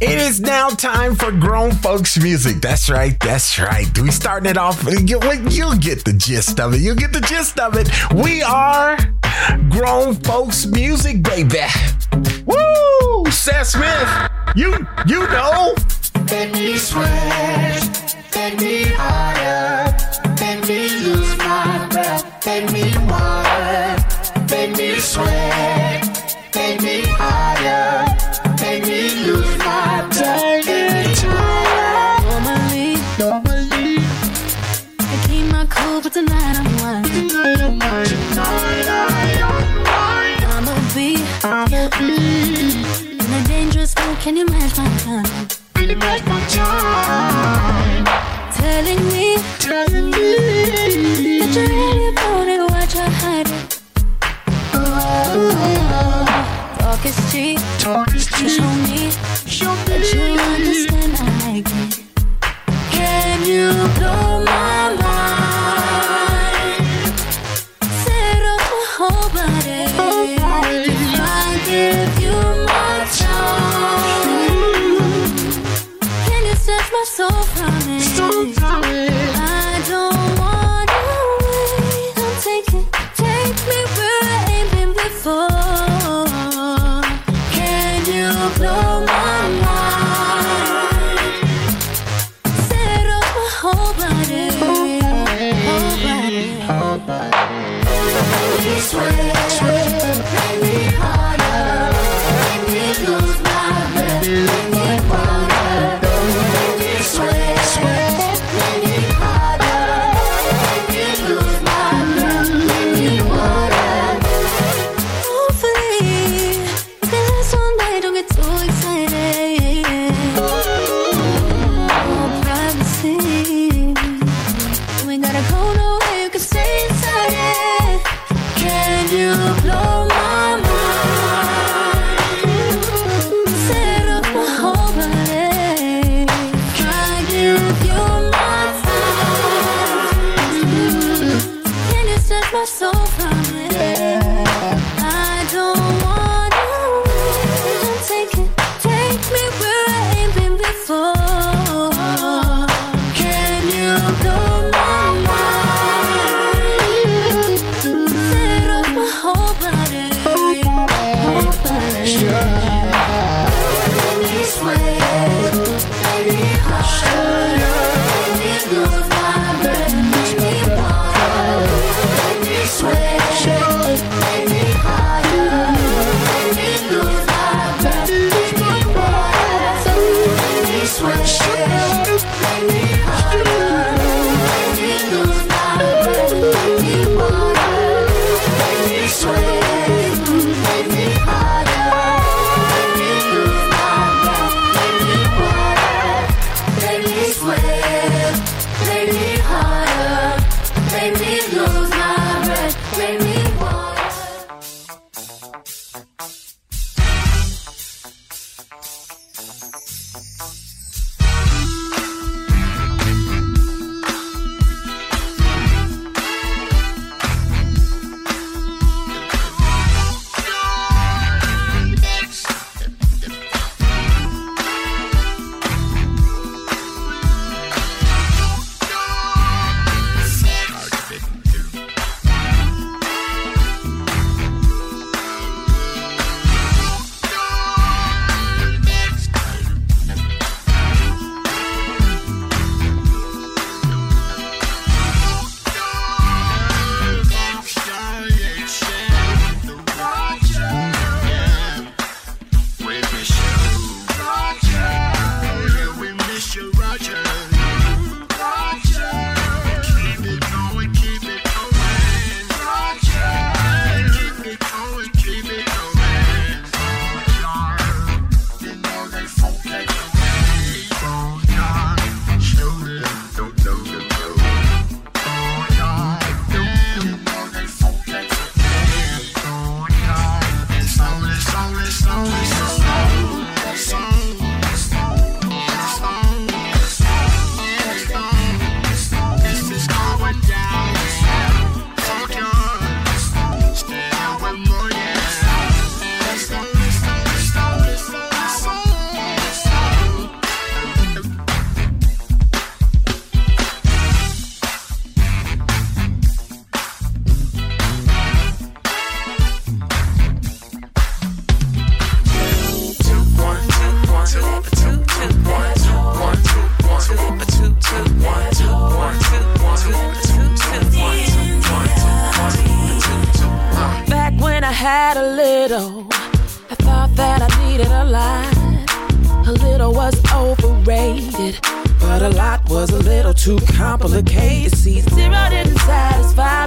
It is now time for grown folks music. That's right. That's right. We starting it off. You'll get the gist of it. You'll get the gist of it. We are grown folks music, baby. Woo! Seth Smith. You you know. Me sweat. Me me lose my breath. Me time telling me, telling me that you really wanted what you're hiding. Talk is cheap, talk is cheap. Show me, show me that you want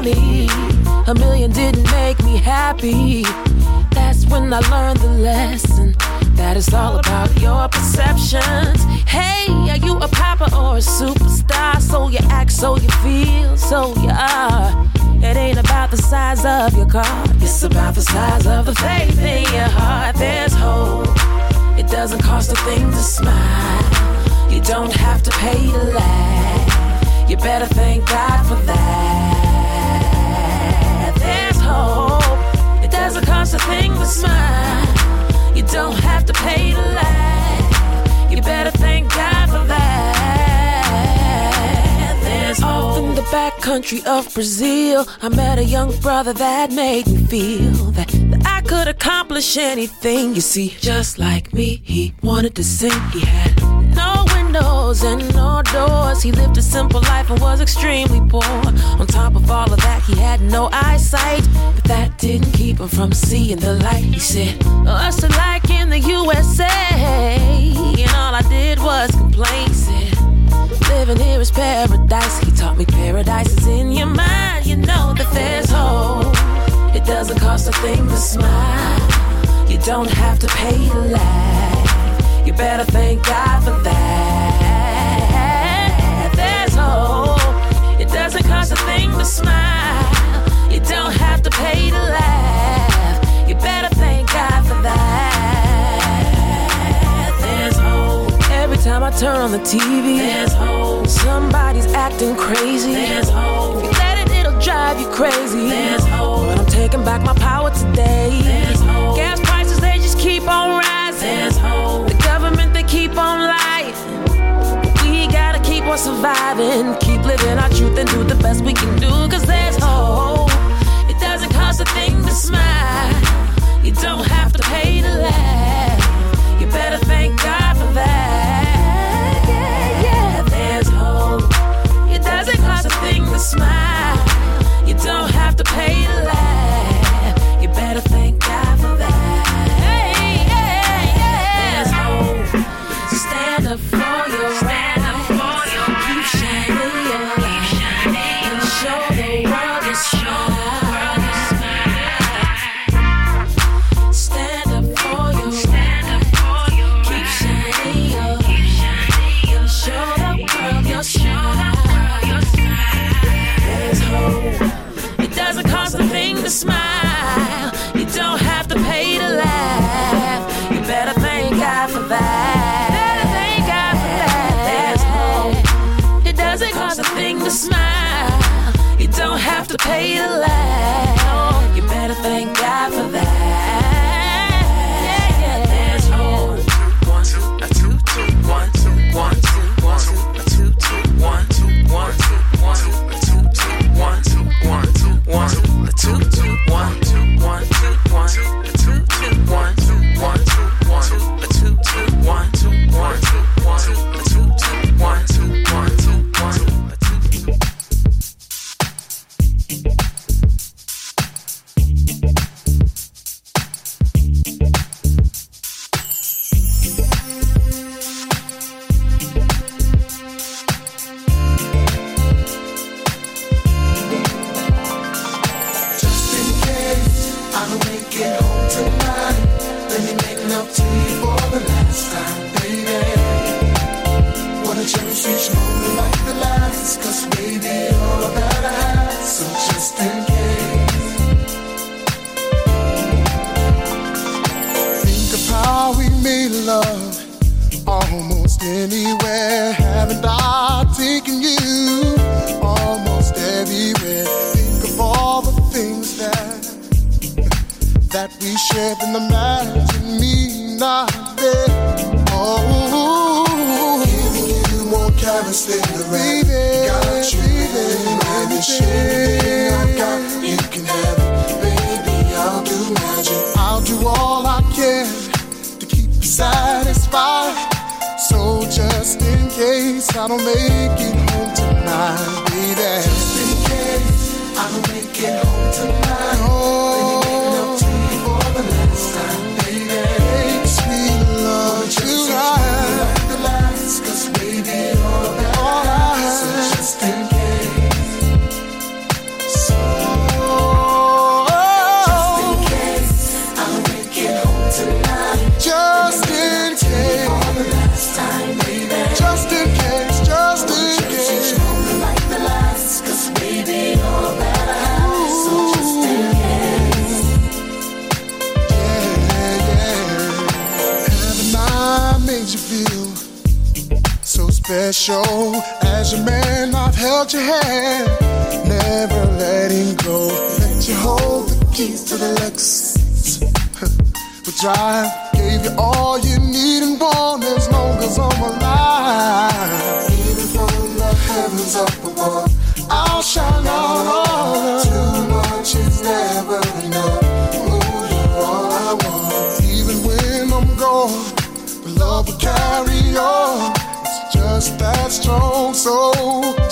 me. A million didn't make me happy. That's when I learned the lesson that it's all about your perceptions. Hey, are you a papa or a superstar? So you act, so you feel, so you are. It ain't about the size of your car, it's about the size of the faith in your heart. There's hope. It doesn't cost a thing to smile. You don't have to pay to laugh. You better thank God for that. Cost a thing to smile. You don't have to pay to laugh. You better thank God for that. There's off in the back country of Brazil. I met a young brother that made me feel that, that I could accomplish anything. You see, just like me, he wanted to sing. He had windows and no doors. He lived a simple life and was extremely poor. On top of all of that, he had no eyesight. But that didn't keep him from seeing the light. He said, Us alike in the USA. And all I did was complain. Said, Living here is paradise. He taught me paradise is in your mind. You know that there's hope. It doesn't cost a thing to smile. You don't have to pay to laugh. You better thank God for that. To smile. You don't have to pay to laugh. You better thank God for that. There's hope. Every time I turn on the TV, there's hope. Somebody's acting crazy. There's hope. If you let it, it'll drive you crazy. There's hope. But I'm taking back my power today. There's hope. Gas prices, they just keep on rising. There's hope. The government, they keep on lying. We gotta keep on surviving. Keep living our truth and do the best we can do. Cause there's hope. It doesn't cost a thing to smile. You don't have to pay to laugh. You better thank God for that. Yeah, yeah, there's hope. It doesn't cost a thing to smile. You don't have to pay to. strong soul.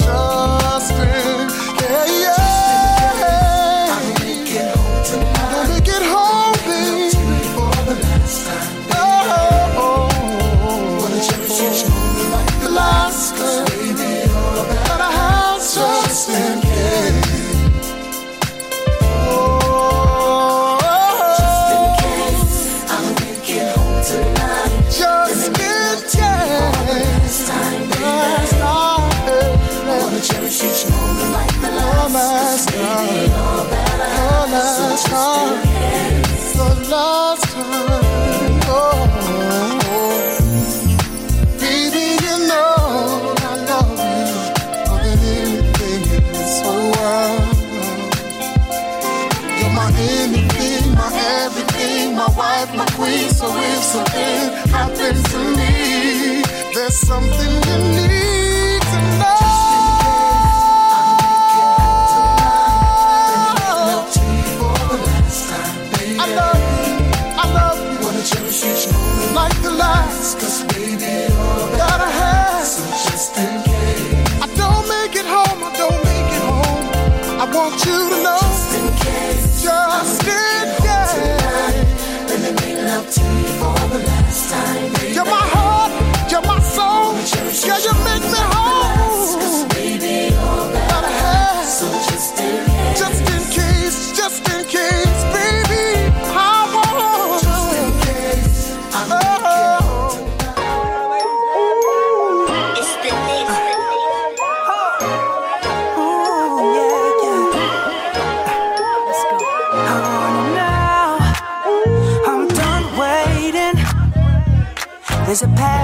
something happened to. been.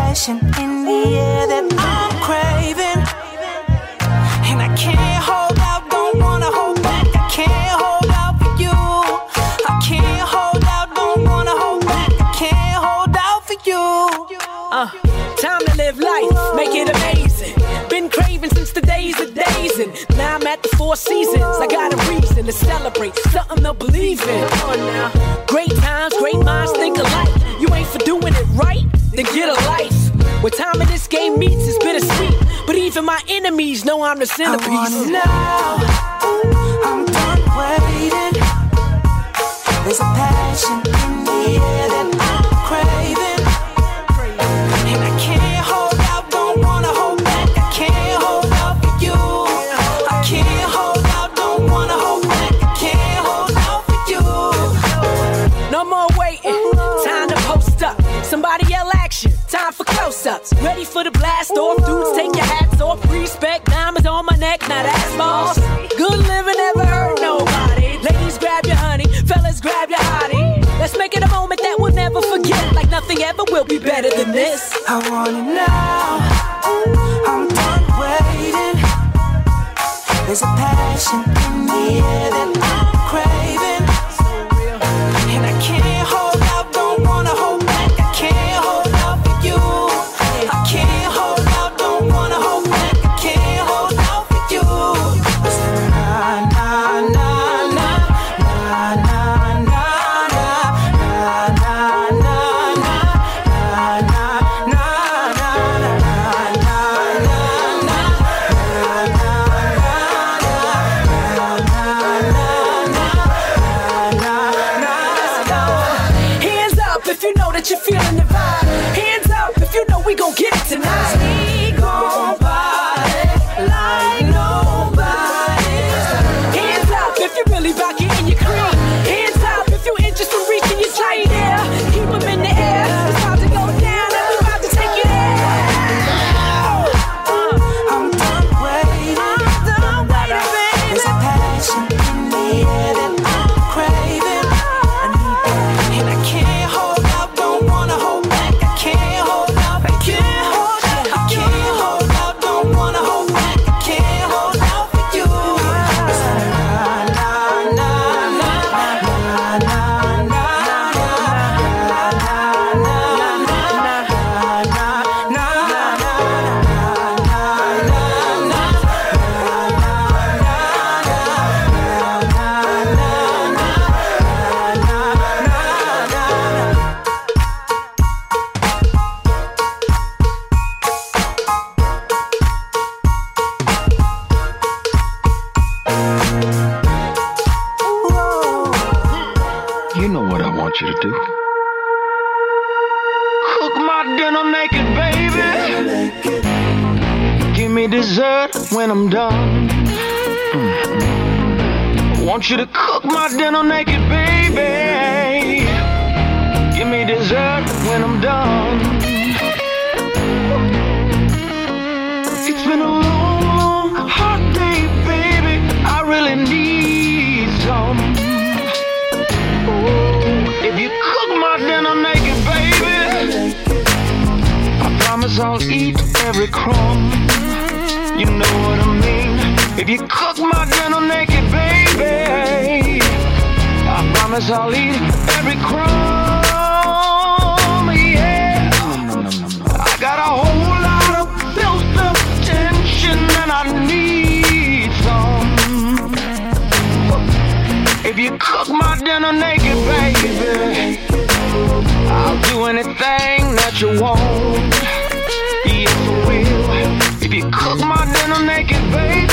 passion. know I'm the centerpiece. I want it now. I'm done waiting. There's a passion in the air be better than this. I want it now. I'm done waiting. There's a passion in the air that want you to cook my dinner naked, baby. Give me dessert when I'm done. It's been a long, long, hard day, baby. I really need some. Ooh, if you cook my dinner naked, baby, I promise I'll eat every crumb. You know what I mean? If you cook my dinner naked, baby, promise I'll eat every crumb. Yeah, I got a whole lot of built up tension and I need some. If you cook my dinner naked, baby, I'll do anything that you want. Yes, I will. If you cook my dinner naked, baby,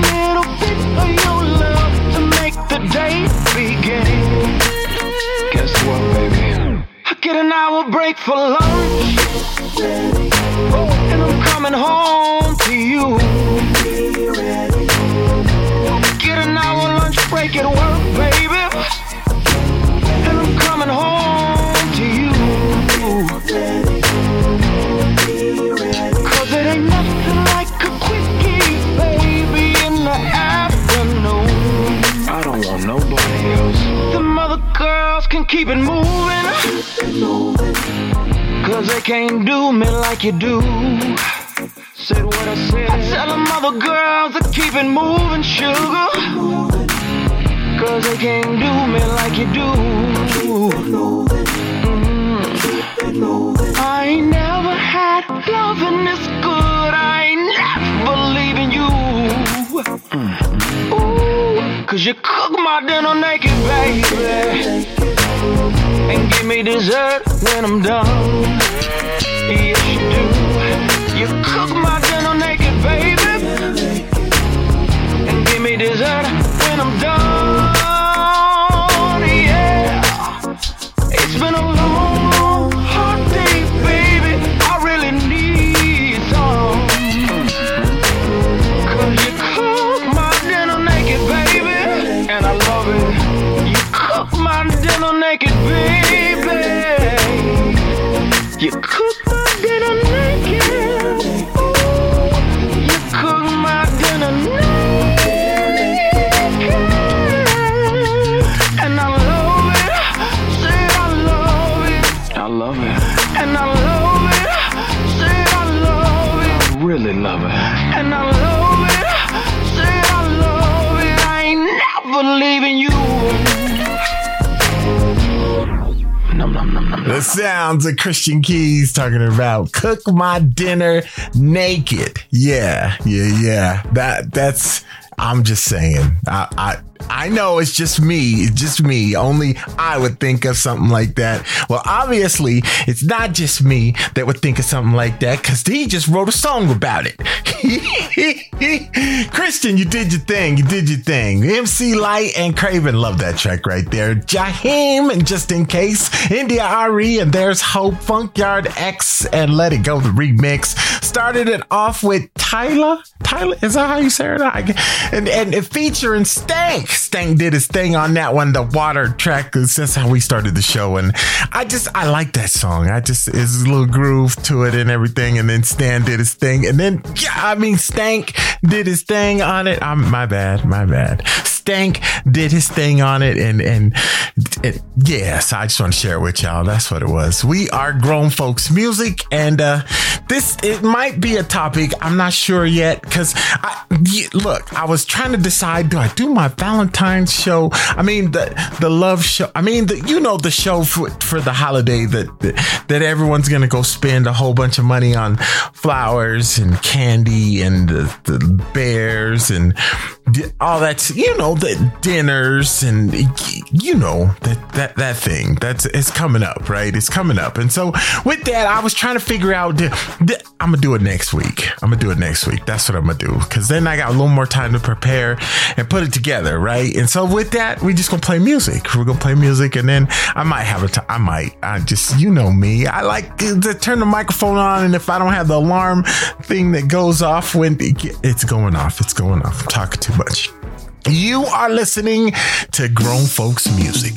need can't do me like you do. Said what I said. I tell them other girls to keep it moving, sugar. Cause they can't do me like you do. Mm. I ain't never had loving this good. I ain't never leaving you. Ooh, Cause you cook my dinner naked, baby. And give me dessert when I'm done. You The sounds of Christian Keyes talking about cook my dinner naked. Yeah, yeah, yeah. That that's I'm just saying. I I I know it's just me, it's just me. Only I would think of something like that. Well, obviously, it's not just me that would think of something like that because he just wrote a song about it. Christian, you did your thing. You did your thing. MC Lyte and Cravin love that track right there. Jaheim, and just in case, India Arie, and there's Hope, Funkyard X, and Let It Go, the remix. Started it off with Tyla. Tyla, is that how you say it? And, and featuring Stank. Stank did his thing on that one, the water track. That's how we started the show. And I just, I like that song. I just, it's a little groove to it and everything. And then Stan did his thing. And then, yeah, I mean, Stank did his thing on it. I'm, my bad, my bad. Stank did his thing on it, and and it, yeah, so I just want to share it with y'all. That's what it was. We are grown folks music, and uh, this it might be a topic. I'm not sure yet because I look. I was trying to decide: do I do my Valentine's show? I mean the the love show. I mean the you know the show for for the holiday that that, that everyone's gonna go spend a whole bunch of money on flowers and candy and the, the bears and all that. You know the dinners and you know that that that thing that's it's coming up, right? It's coming up, and so with that, I was trying to figure out. I'm gonna do it next week. I'm gonna do it next week. That's what I'm gonna do because then I got a little more time to prepare and put it together, right? And so with that, we just gonna play music. We're gonna play music, and then I might have a. T- I might. I just you know me. I like to turn the microphone on, and if I don't have the alarm thing that goes off when it it's going off, it's going off. I'm talking too much. You are listening to Grown Folks Music.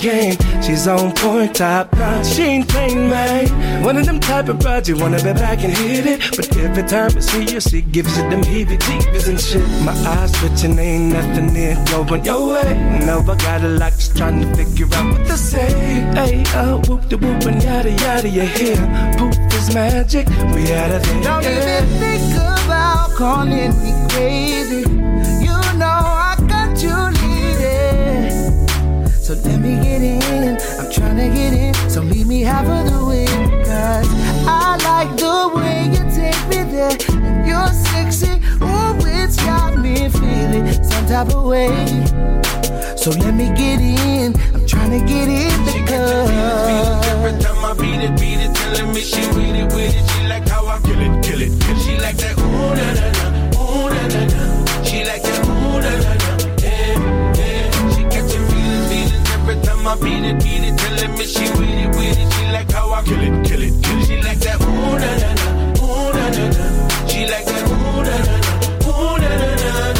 Game. She's on point, top. She ain't plain, man. One of them type of broads you wanna be back and hit it. But every time I see her, she gives it them heebie-jeebies and shit. My eyes switching, ain't nothing there going your way. No, I got a lot just trying to figure out what to say. Hey, uh, whoop de whoop and yada yada, you hear? Poof is magic, we out of there. Don't even think about calling me crazy. To get in. So meet me half of the way. Cause I like the way you take me there. And you're sexy. Ooh, it's got me feeling some type of way. So let me get in. I'm trying to get in the feelings every time I beat it, beat it, telling me she with it, with it. Every time I beat it, telling me she with it, with it. She like how I kill it, kill it, kill it. She like that ooh na na na, ooh na na na. She like that ooh na na na, ooh na na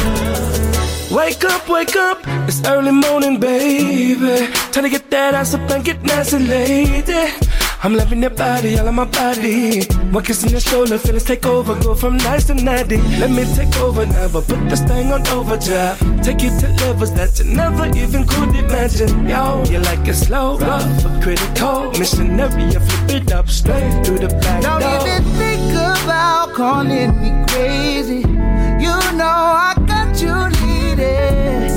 na. Wake up, wake up, it's early morning, baby. Time to get that ass up and get nasty, lady. I'm loving your body, all of my body. One kiss on your shoulder, feelings take over, go from nice to natty. Let me take over now, but put this thing on overdrive. Take you to levels that you never even could imagine. Yo, you like it slow, rough, critical. Missionary, you flip it up straight through the back Don't door. even think about calling me crazy. You know I got you leading.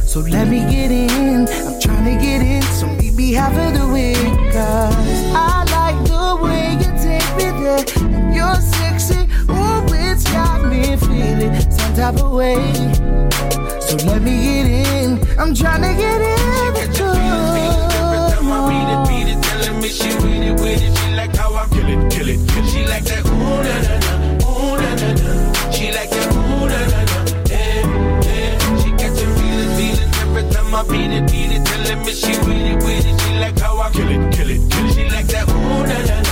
So let me get in. I'm trying to get in. So me half of the way. Cause I like the way you take me there. And you're sexy. Ooh, it's got me feeling some type of way. So let me get in. I'm trying to get in the Got your feelings, feelings every time I beat it, beat it, telling me she with it, with it. I beat it, beat it, telling me she with it, with it. She like how I kill it, kill it, kill it. She like that ooh na na na,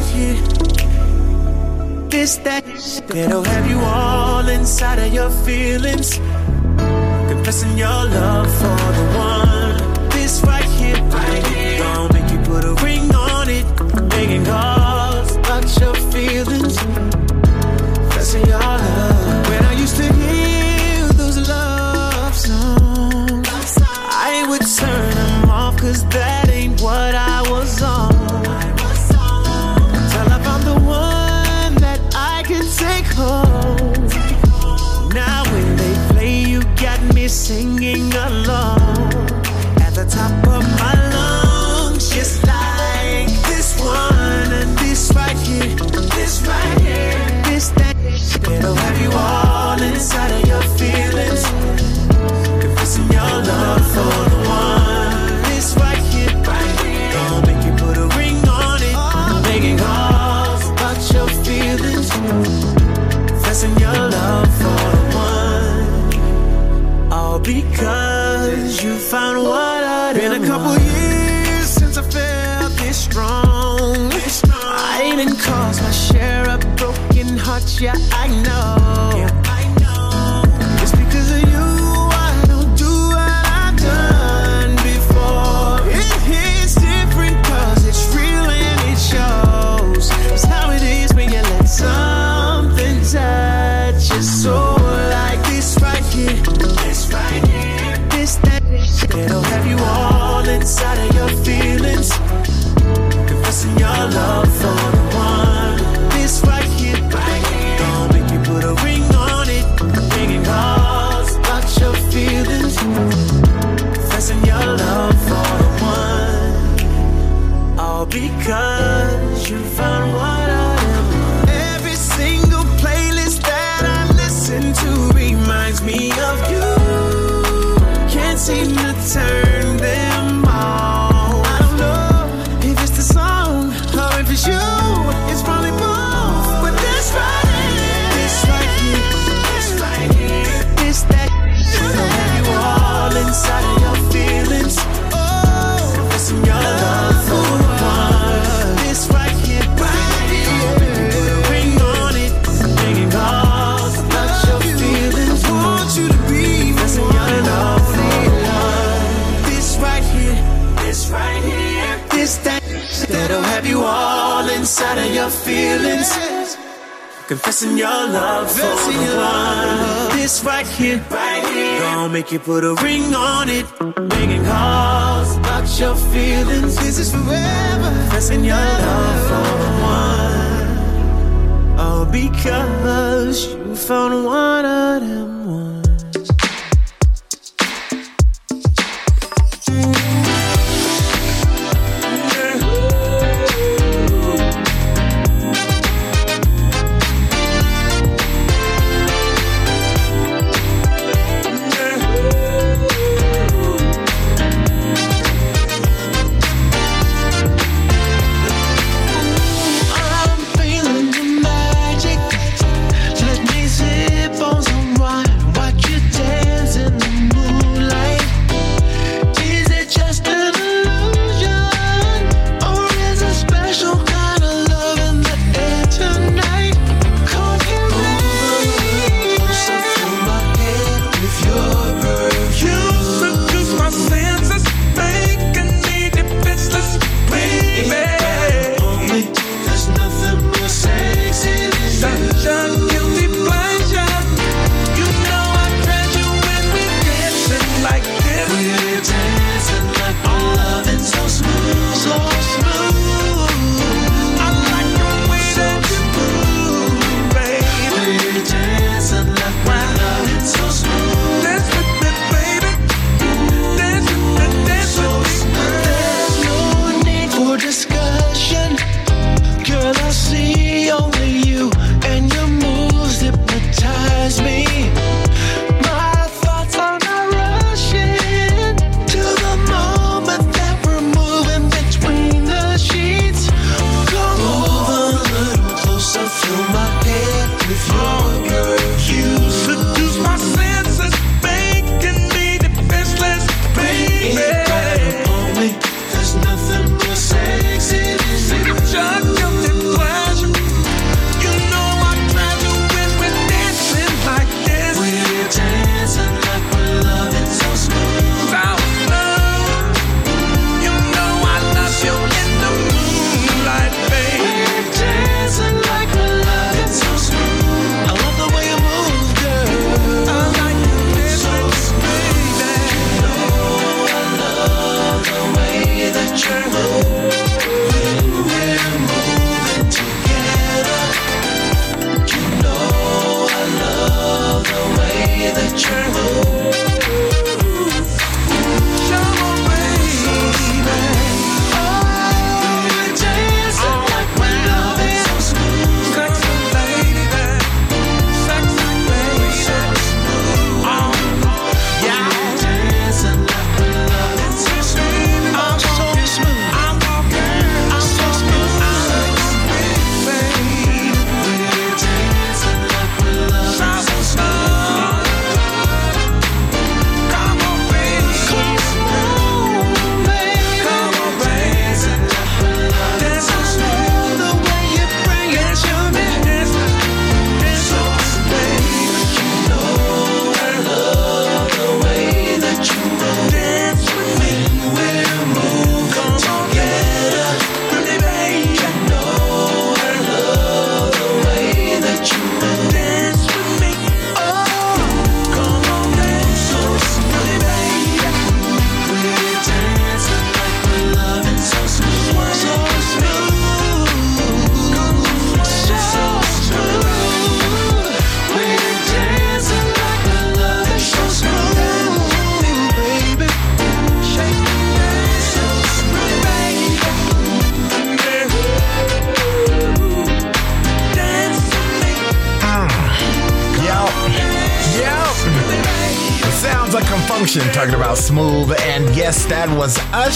right here. This, that, that'll have you all inside of your feelings. Confessing your love for the one. This right here, right here. yeah, Confessing your love for the one. This right here, right here. Gonna make you put a ring on it. Making calls about your feelings. This is forever. Confessing your love for the one. All because you found one of them.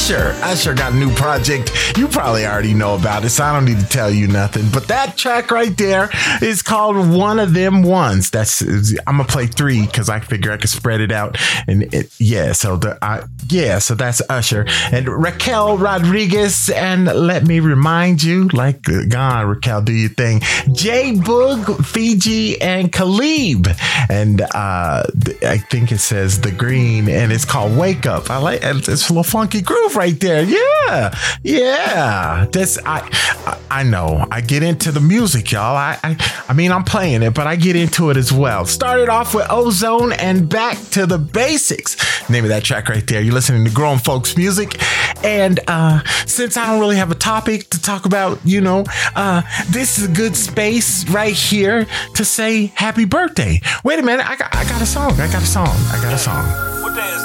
Usher. Usher got a new project. You probably already know about it, so I don't need to tell you nothing. But that track right there is called One of Them Ones. That's I'm gonna play three because I figure I could spread it out. And it, yeah, so the I, yeah, so that's Usher and Raquel Rodriguez. And let me remind you, like, God, Raquel, do your thing. J Boog, Fiji, and Caleb. And uh, I think it says The Green, and it's called Wake Up. I like It's a little funky groove right there. Yeah. Yeah. This I, I know. I get into the music, y'all. I, I, I mean, I'm playing it, but I get into it as well. Started off with Ozone and back to the basics. Name of that track right there. You're listening to Grown Folks Music, and uh, since I don't really have a topic to talk about, you know, uh, this is a good space right here to say happy birthday. Wait a minute, I got, I got a song. I got a song. I got a song. What day is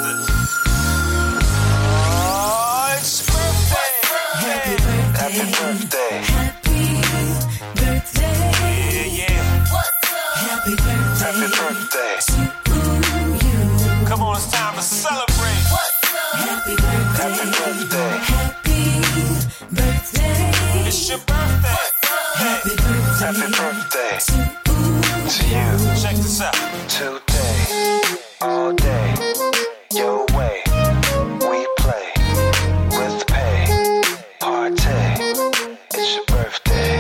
Happy birthday. To you. Check this out. Today, all day, your way. We play with pay. Partay. It's your birthday.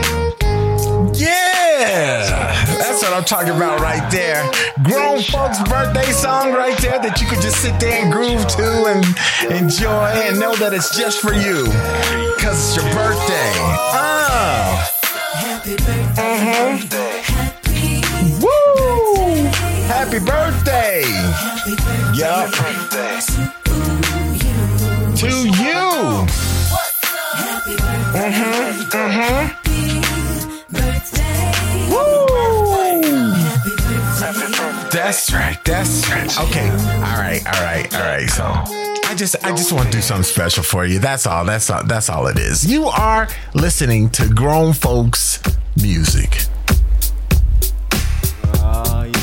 Yeah, that's what I'm talking about right there. Grown folks' birthday song right there that you could just sit there and groove to and enjoy and know that it's just for you because it's your birthday. Oh. Mhm. Woo! Happy birthday! Yup. To you. Mhm. Mhm. Woo! That's right. That's right. Okay. All right. All right. All right. So I just I just want to do something special for you. That's all. That's all. That's all it is. You are listening to grown folks music. Oh, yeah.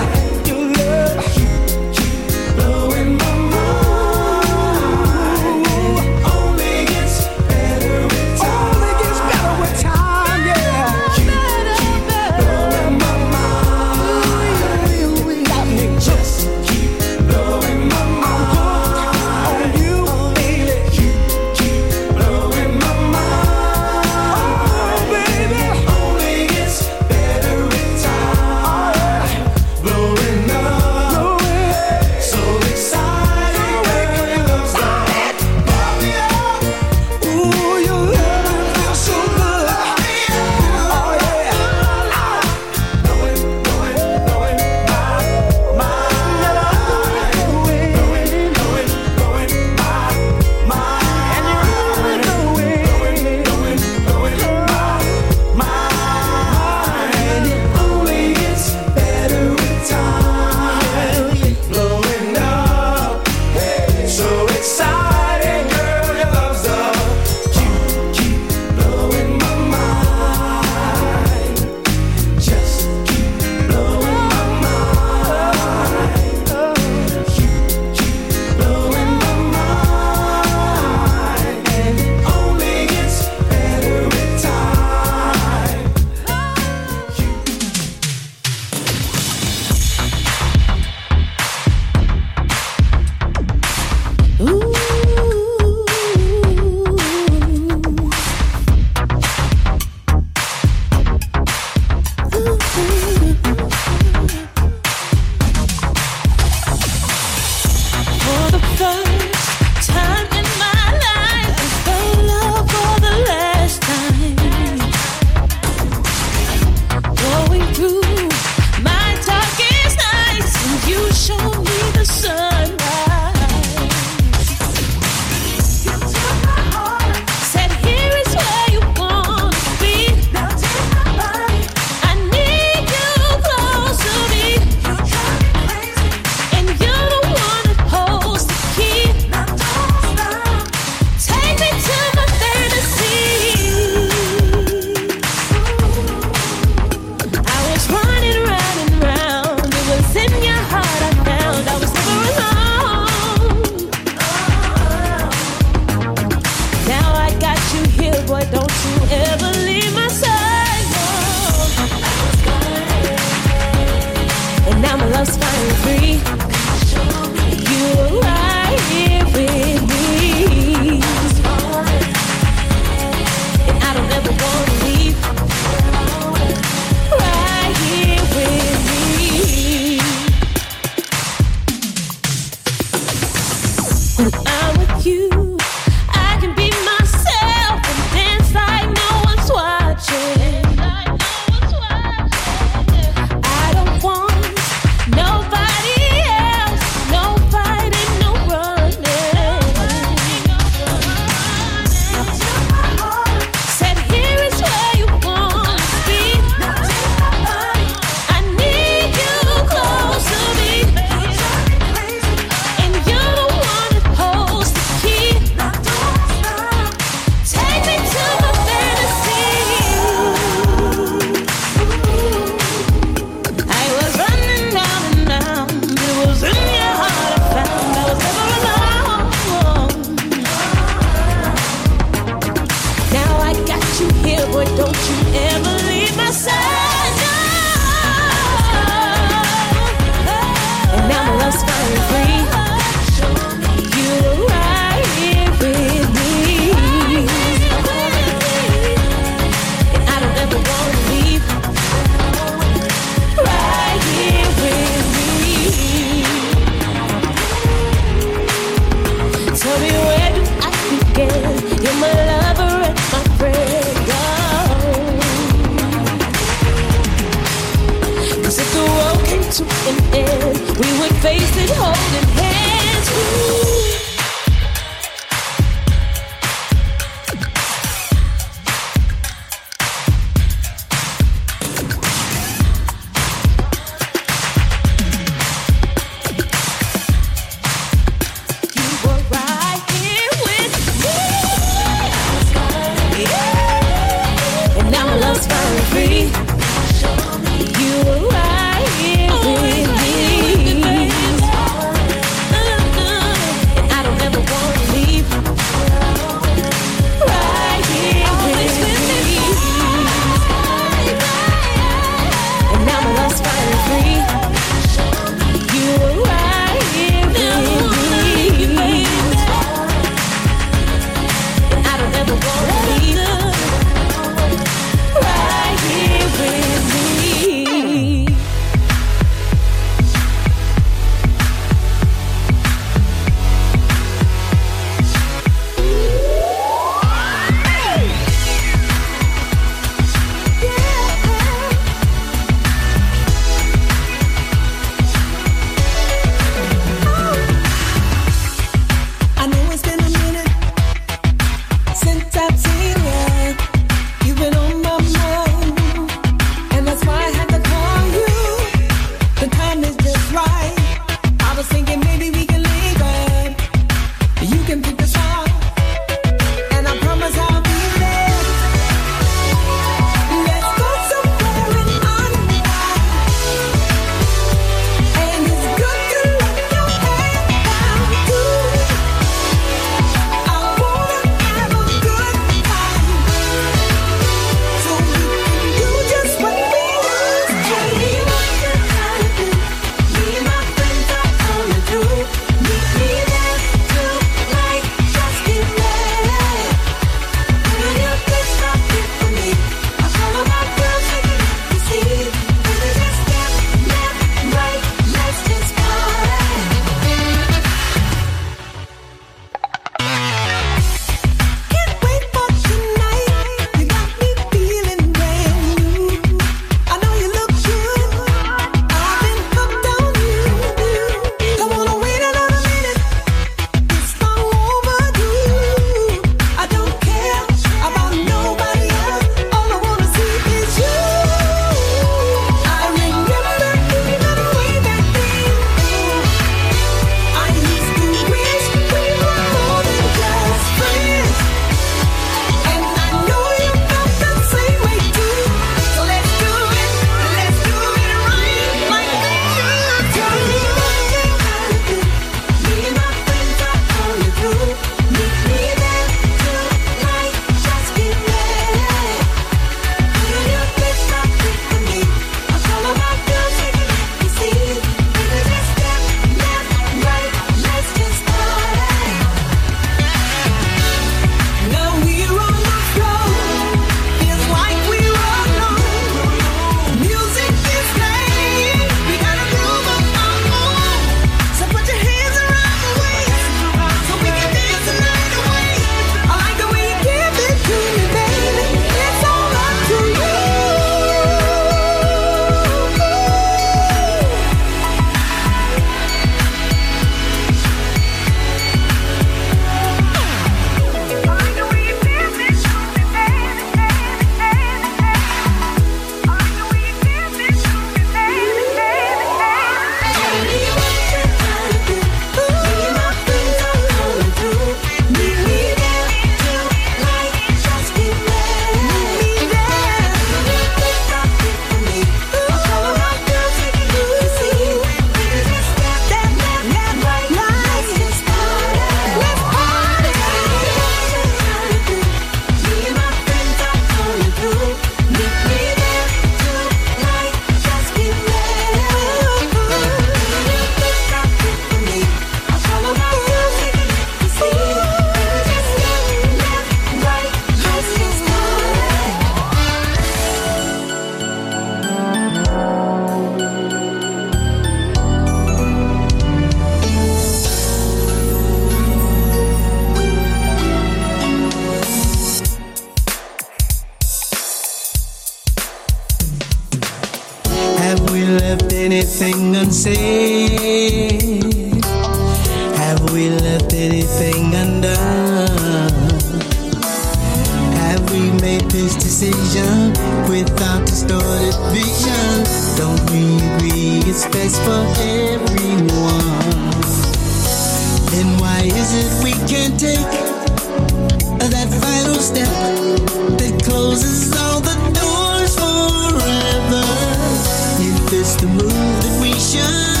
It's the move that we should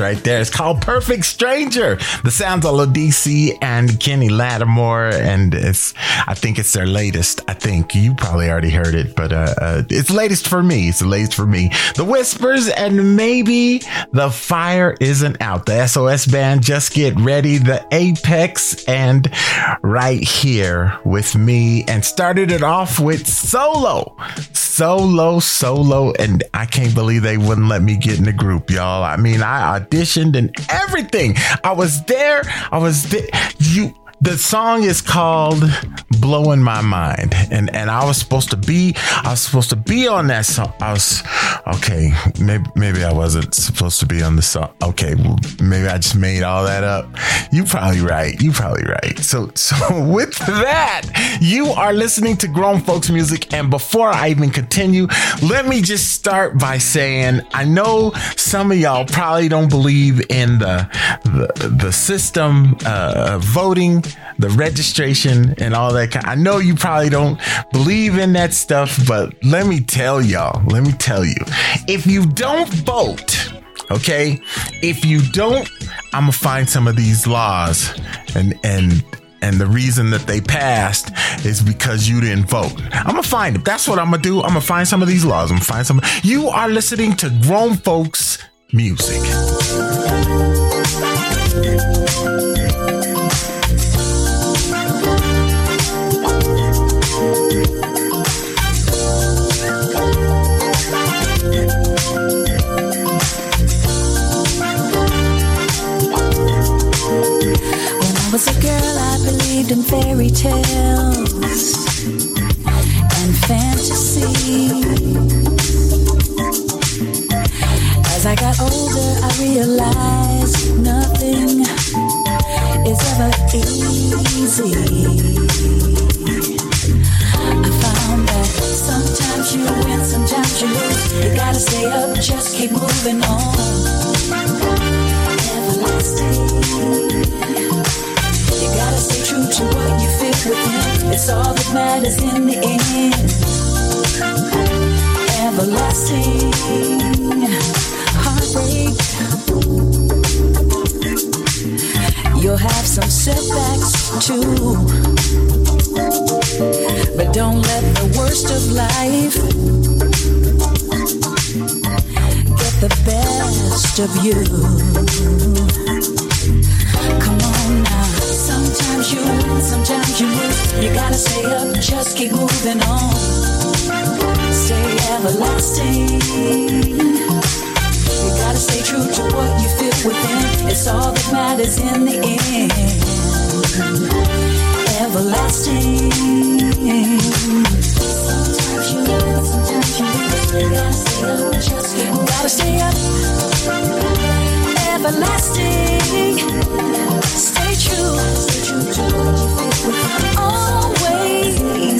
right there. It's called Perfect Stranger. The sounds of DC and Kenny Lattimore, and it's I think it's their latest. I think you probably already heard it, but uh, uh it's latest for me. It's the latest for me. The Whispers and maybe the fire isn't out. The SOS band just get ready. The Apex and right here with me and started it off with solo, solo, solo, and I can't believe they wouldn't let me get in the group, y'all. I mean, I auditioned and everything. I was there. I was there. You the song is called blowing my mind. And and i was supposed to be i was supposed to be on that song. I was okay maybe maybe i wasn't supposed to be on the song. Okay maybe i just made all that up. You probably right. You probably right. So so with that you are listening to grown folks music. And before i even continue let me just start by saying i know some of y'all probably don't believe in the the, the system uh voting the registration and all that kind. I know you probably don't believe in that stuff, but let me tell y'all, let me tell you, if you don't vote, okay, if you don't, I'm gonna find some of these laws and and and the reason that they passed is because you didn't vote. I'm gonna find it. That's what I'm gonna do. I'm gonna find some of these laws. I'm gonna find some. You are listening to grown folks music. Believed in fairy tales and fantasy. As I got older, I realized nothing is ever easy. I found that sometimes you win, sometimes you lose. You gotta stay up, just keep moving on. You gotta stay true to what you feel within. It's all that matters in the end. Everlasting heartbreak. You'll have some setbacks too. But don't let the worst of life get the best of you. Come on now. Sometimes you win, sometimes you lose. You gotta stay up, just keep moving on. Stay everlasting. You gotta stay true to what you feel within. It's all that matters in the end. Everlasting. Sometimes you win, sometimes you lose. You gotta stay up, just. Gotta stay up. Everlasting. Feel. Always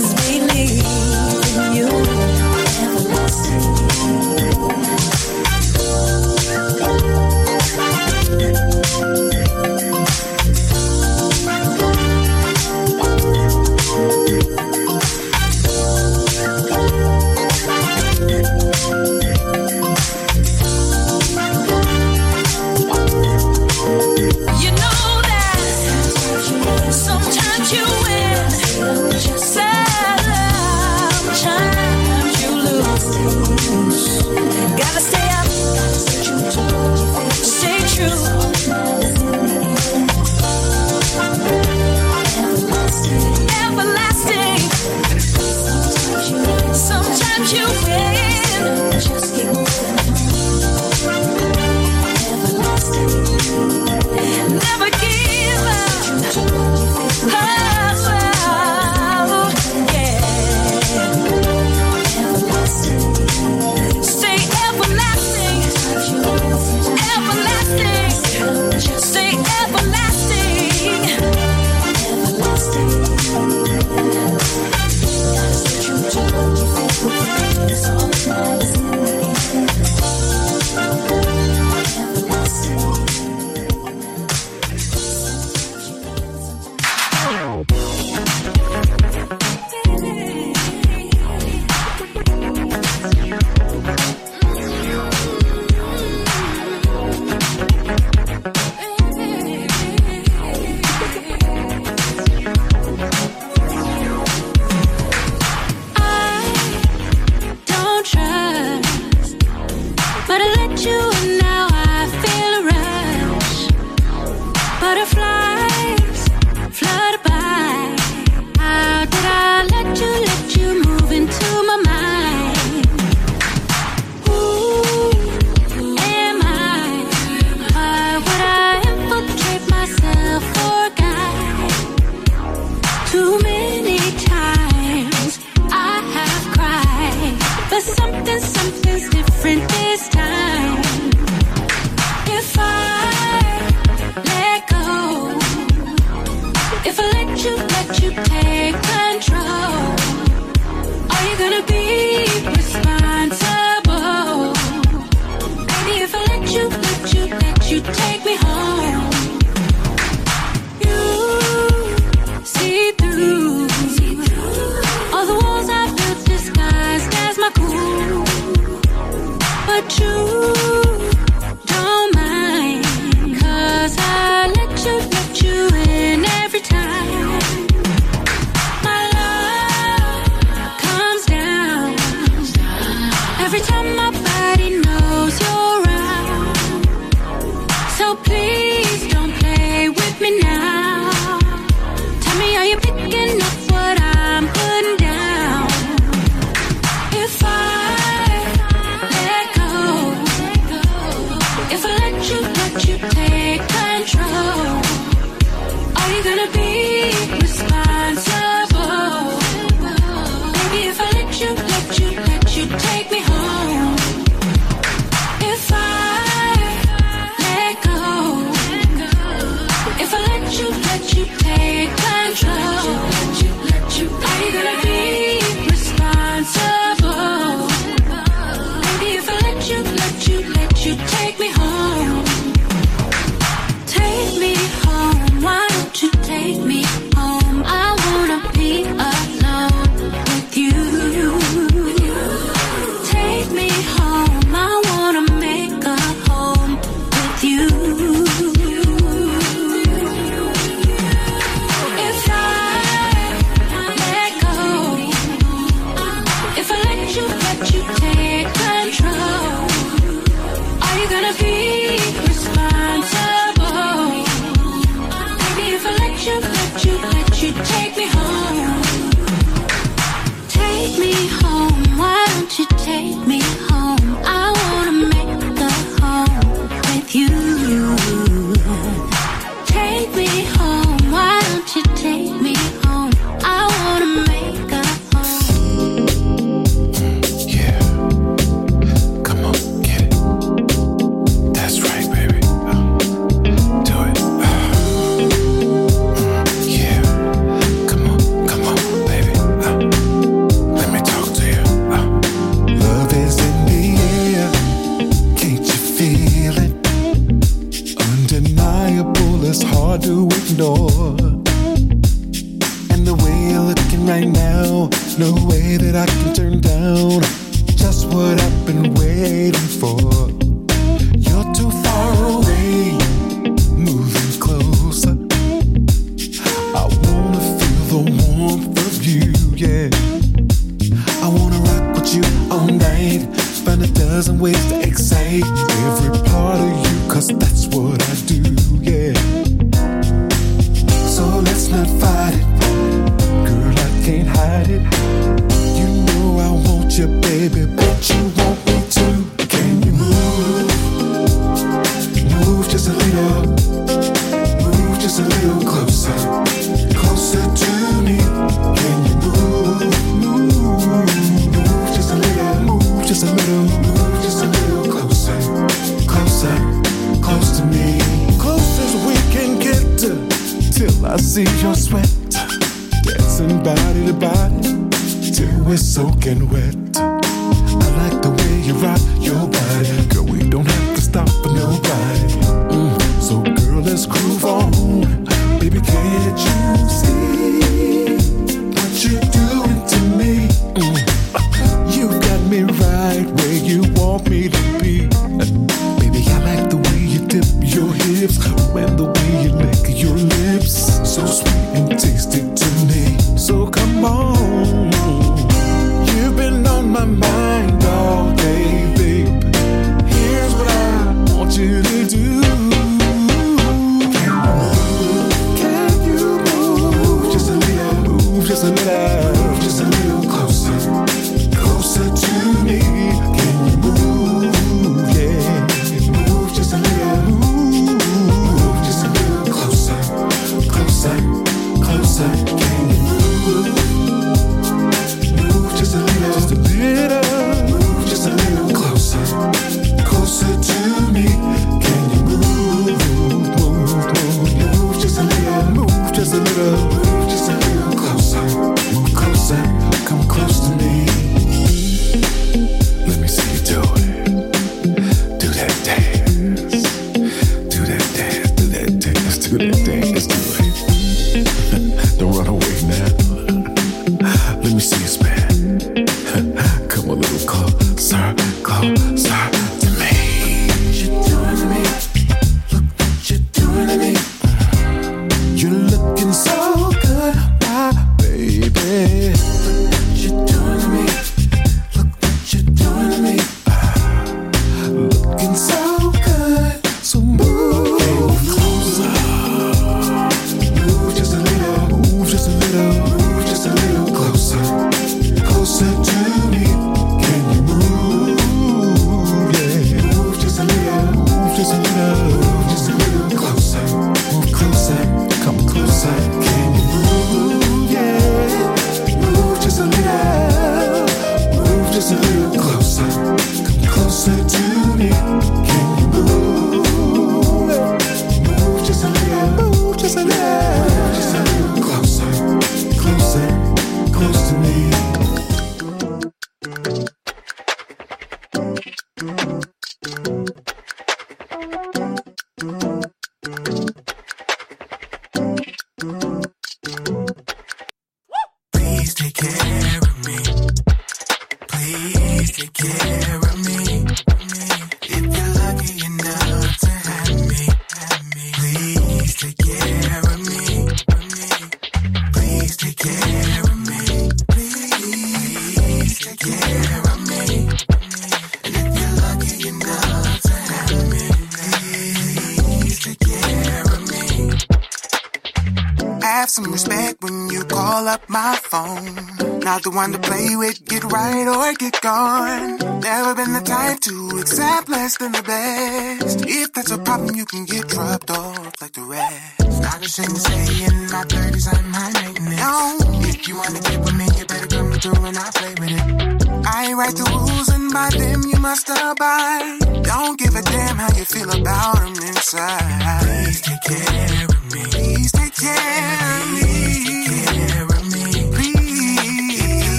Not the one to play with, get right or get gone.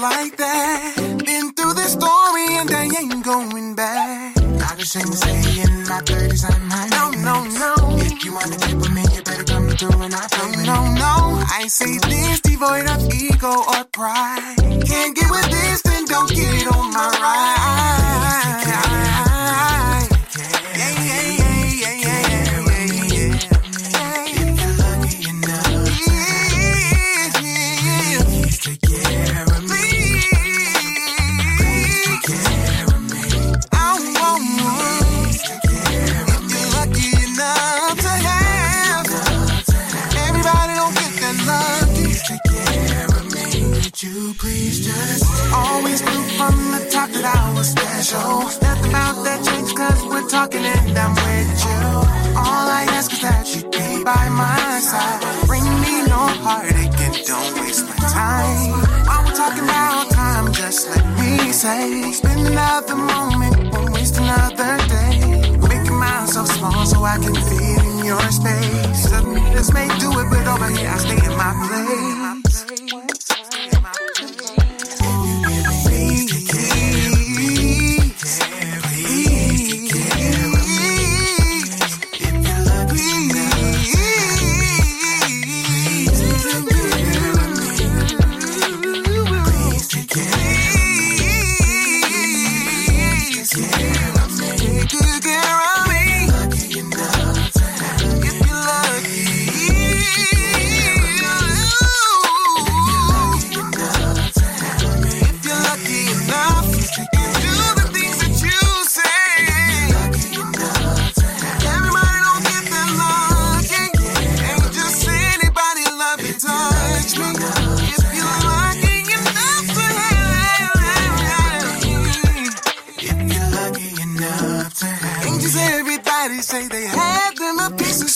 like that.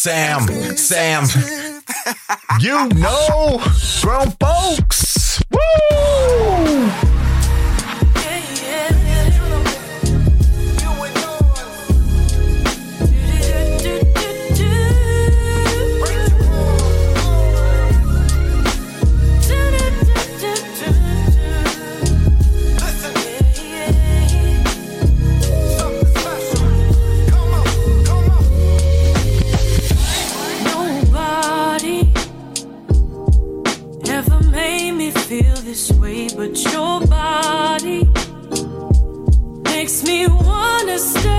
Sam, Sam, you know, grown folks. Wanna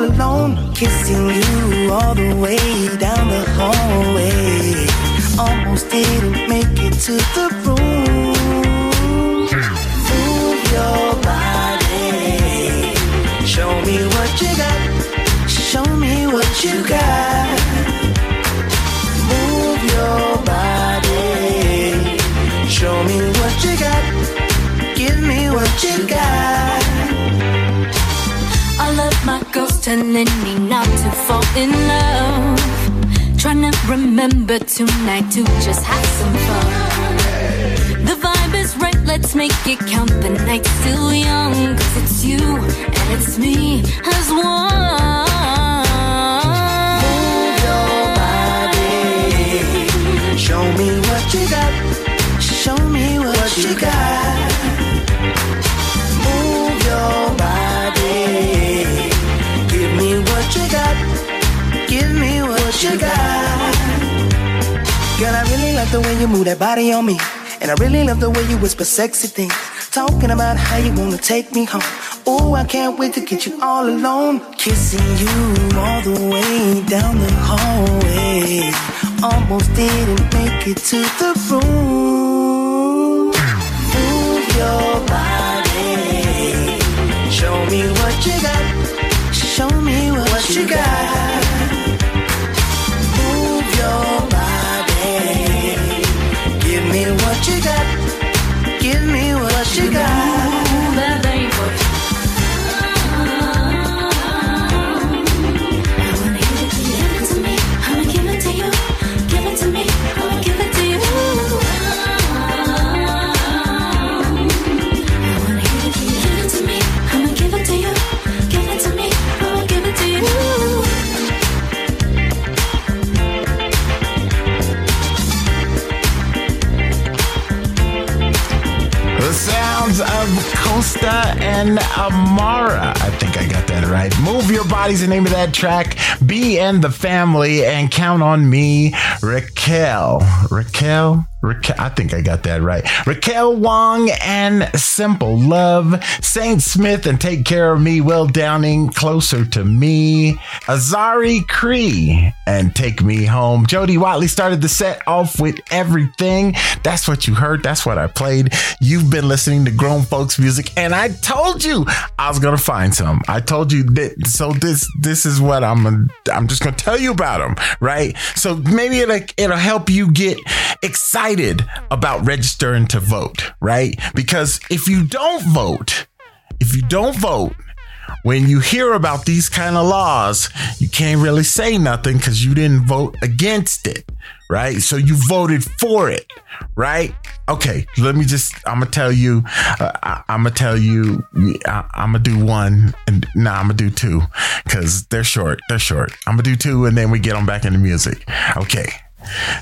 all alone. Kissing you all the way down the hallway. Almost didn't make it to the remember tonight to just have some fun. The vibe is right, let's make it count. The night's still young, cause it's you and it's me as one. Move your body. Show me what you got. Show me what, you got. Move your body. Give me what you got. Give me what you got. Girl, I really like the way you move that body on me. And I really love the way you whisper sexy things. Talking about how you wanna take me home. Oh, I can't wait to get you all alone. Kissing you all the way down the hallway. Almost didn't make it to the room. Move your body. Show me what you got. Show me what, you got. Move and Amoraa. I think I got that right. Move Your Body's the name of that track. B and the family and count on me, Raquel. Raquel? Raquel, I think I got that right. Raquel Wong and Simple Love, Saint Smith and Take Care of Me, Will Downing, Closer to Me, Aziza Cree and Take Me Home. Jody Watley started the set off with everything. That's what you heard. That's what I played. You've been listening to grown folks music, and I told you I was gonna find some. I told you that. So this this is what I'm. I'm just gonna tell you about them, right? So maybe it'll it'll help you get excited about registering to vote, right? Because if you don't vote, if you don't vote, when you hear about these kind of laws, you can't really say nothing because you didn't vote against it, right? So you voted for it, right? Okay, let me just, I'm gonna tell you, uh, I, I'm gonna tell you, I, I'm gonna do one and nah, I'm gonna do two because they're short, they're short. I'm gonna do two and then we get on back into music. Okay.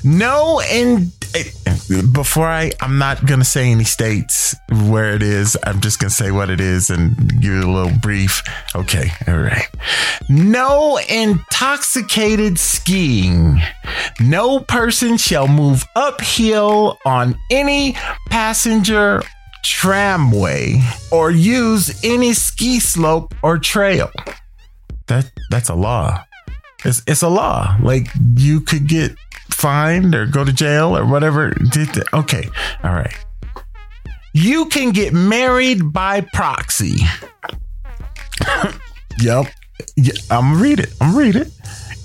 No, and before I, I'm not gonna say any states where it is. I'm just gonna say what it is and give you a little brief. Okay, all right. No intoxicated skiing. No person shall move uphill on any passenger tramway or use any ski slope or trail. That that's a law. It's it's a law. Like you could get fined or go to jail or whatever. Okay, all right. You can get married by proxy. yep. Yeah, I'm read it. I'm read it.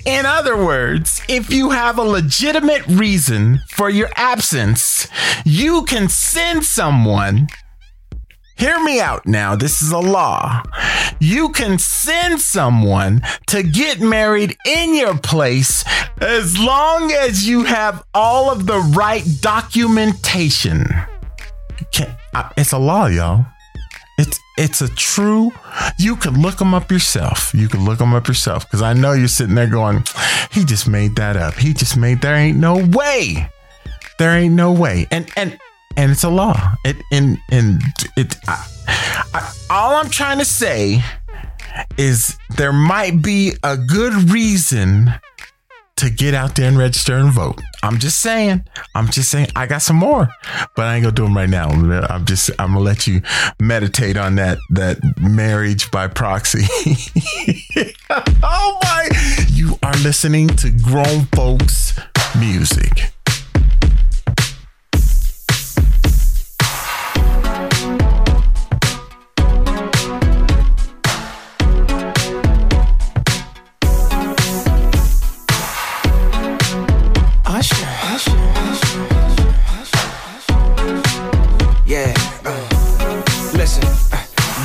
In other words, if you have a legitimate reason for your absence, you can send someone hear me out now. This is a law. You can send someone to get married in your place as long as you have all of the right documentation. Uh, it's a law, y'all. It's it's a true. You can look them up yourself. You can look them up yourself because I know you're sitting there going, "He just made that up. He just made. There ain't no way. There ain't no way." And and and it's a law. It and and it. I, I, all I'm trying to say is there might be a good reason to get out there and register and vote. I'm just saying. I'm just saying. I got some more, but I ain't gonna do them right now. I'm just. I'm gonna let you meditate on that that marriage by proxy. oh my! You are listening to grown folks music.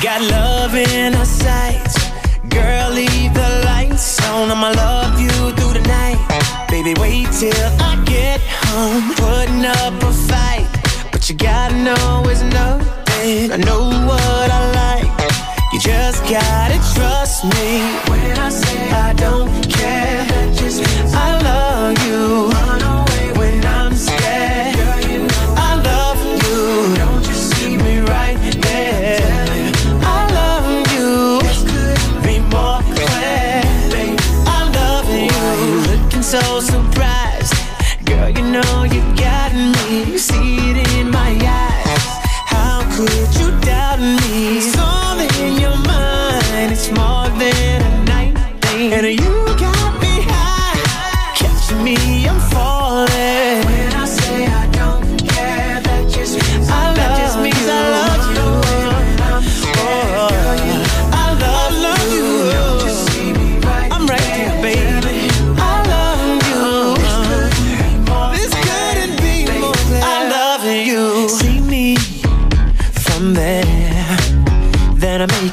Got love in our sights. Girl, leave the lights on. I'ma love you through the night. Baby, wait till I get home. Putting up a fight. But you gotta know it's nothing. I know what I like. You just gotta trust me. When I say I don't care, I love you.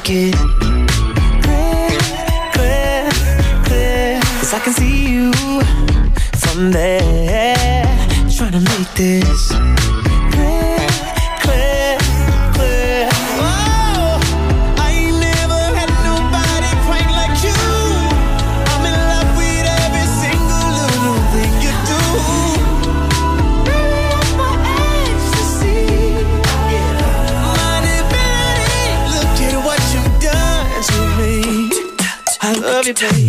Make it clear, clear, clear. Cause I can see you from there, trying to make this baby.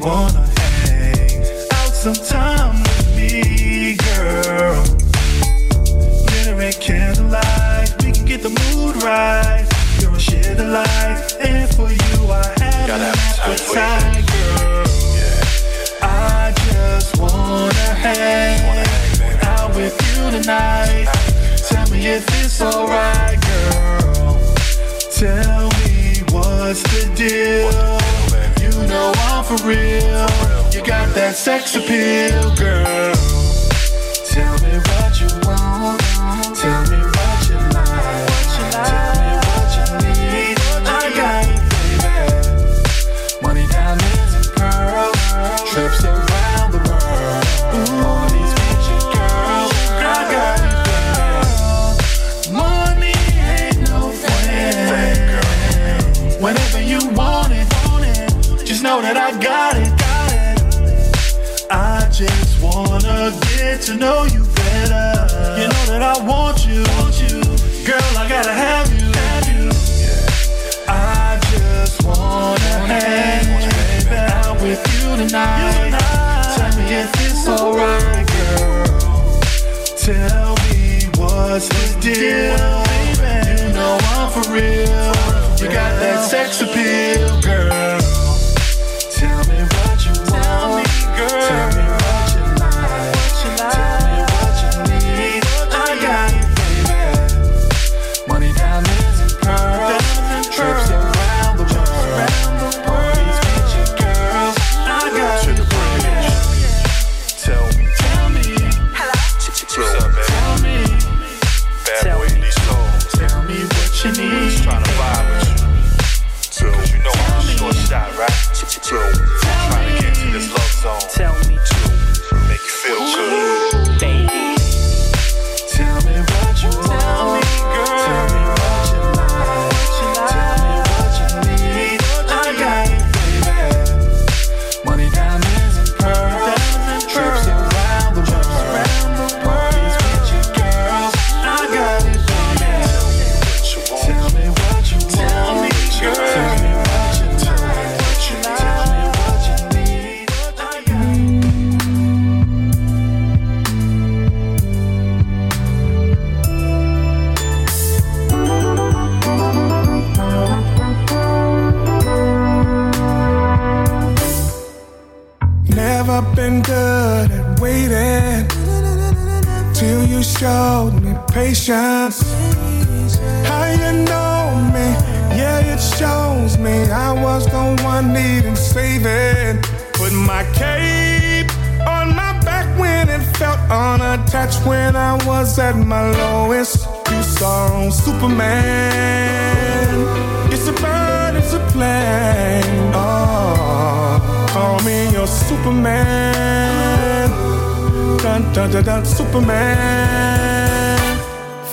Wanna hang out sometime with me, girl? Dinner and candlelight, we can get the mood right. You're a share the light, and for you I have an appetite, girl. I just wanna hang out with you tonight. Tell me if it's alright, girl. Tell me what's the deal. Know I'm for real. You got that sex appeal, girl. get to know you better. You know that I want you. Girl, I gotta have you. I just wanna hang out with you tonight. Tell me if it's alright, girl. Tell me what's the deal. You know I'm for real. You got that da Superman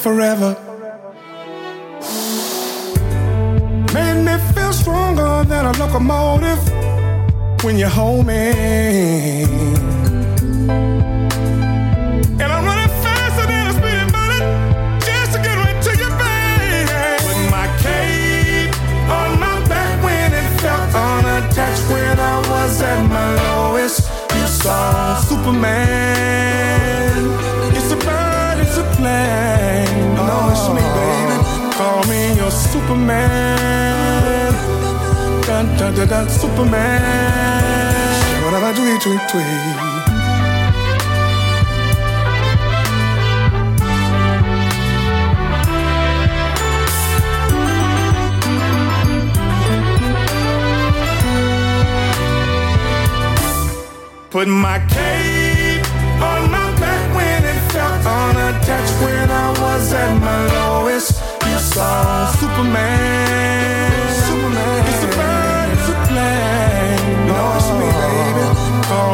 forever. Made me feel stronger than a locomotive when you hold me. And I'm running faster than a speeding bullet just to get right to your face. Put my cape on my back when it felt unattached when I was at my lowest. You saw Superman. da da da Superman. What have I do tweet tweet? Put my cape on my back when it felt unattached when I was at my lowest. You saw Superman.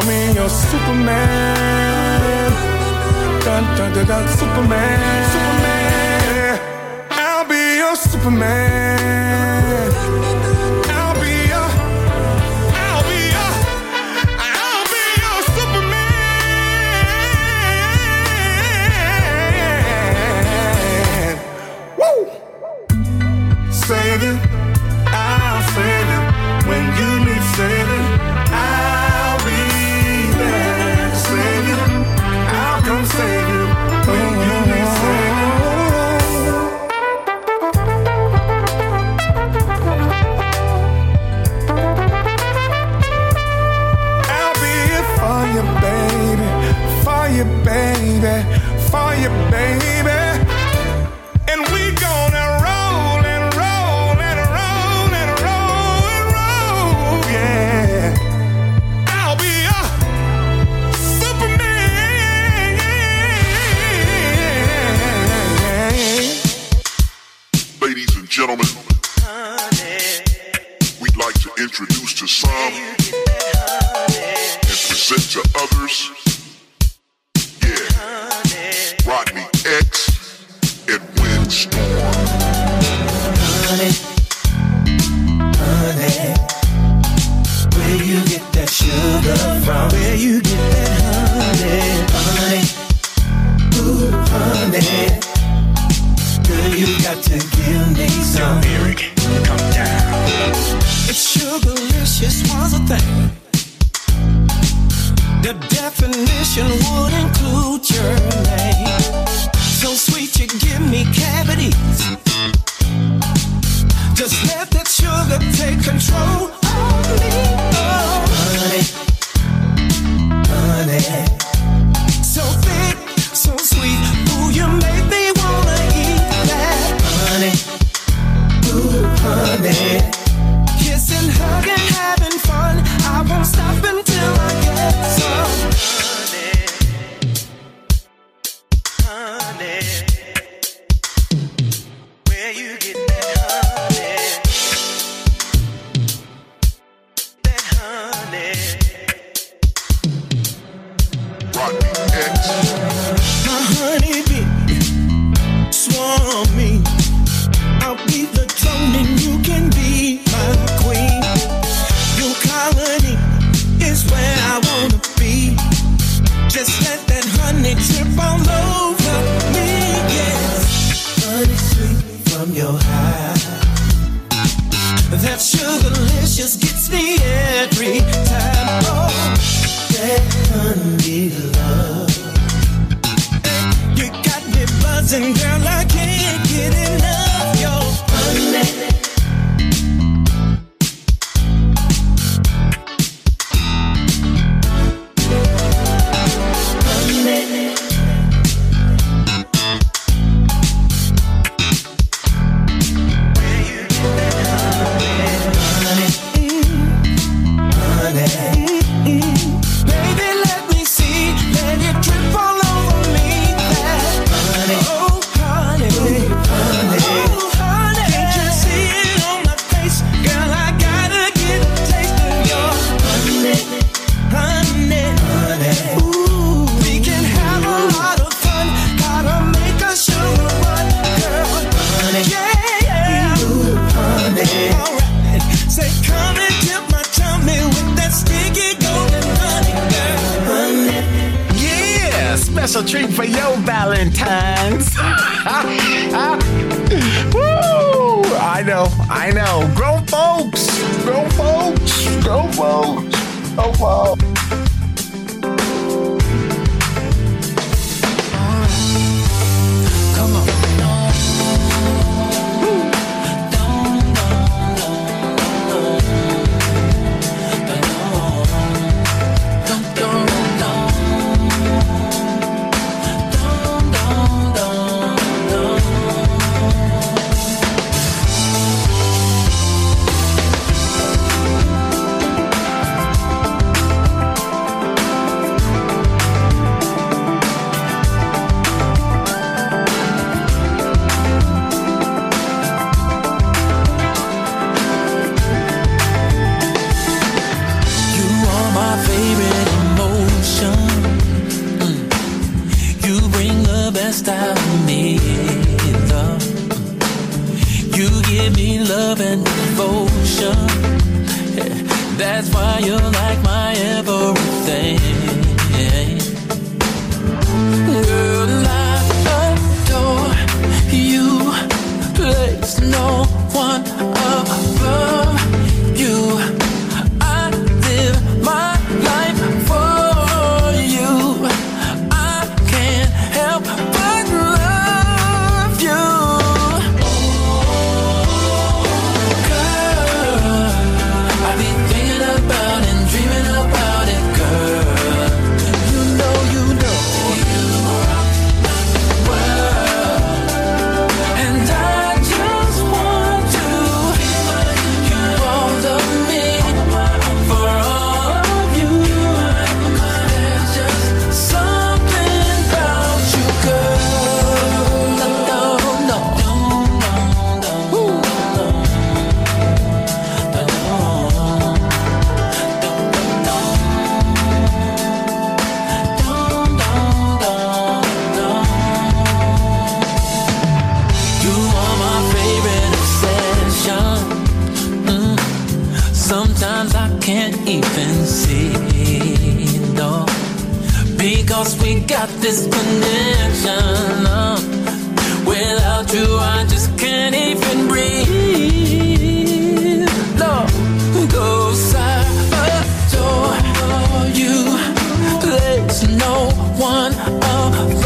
Call me your Superman. Dun, dun, dun, dun, Superman. Superman. I'll be your Superman Ladies and gentlemen, we'd like to introduce to some and present to others, yeah, Rodney X and Windstorm. You got to give me some. Eric, come down. It's sugarlicious was a thing. The definition would include your name. So sweet, you give me cavities. Just let that sugar take control. no one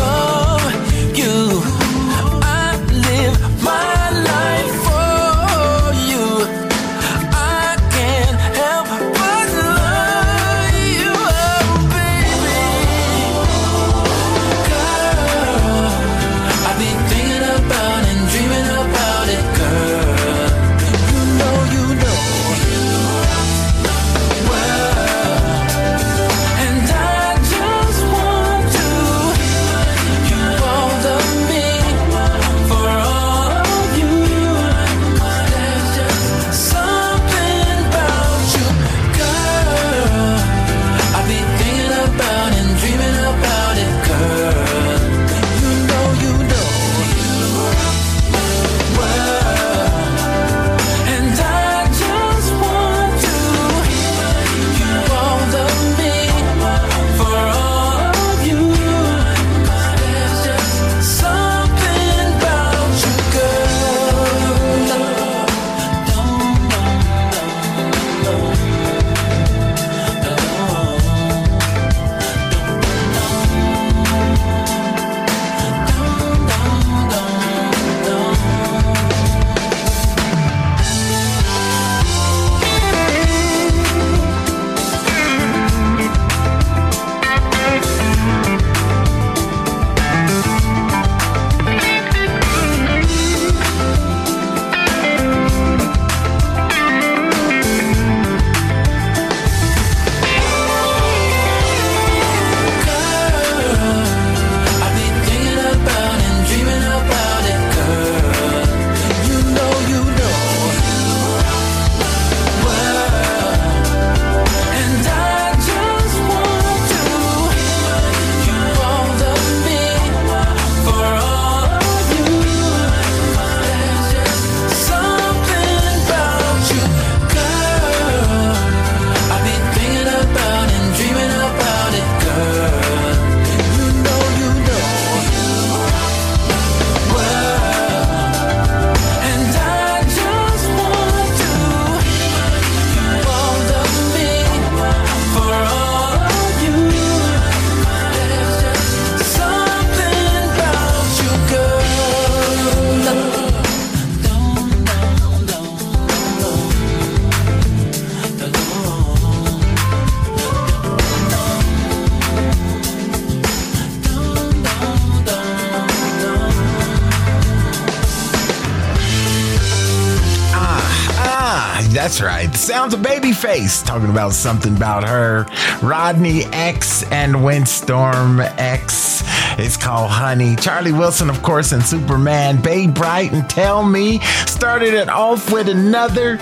sounds of Babyface talking about something about her. Rodney X and Windstorm X. It's called Honey. Charlie Wilson, of course, and Superman. Bey Bright and Tell Me started it off with another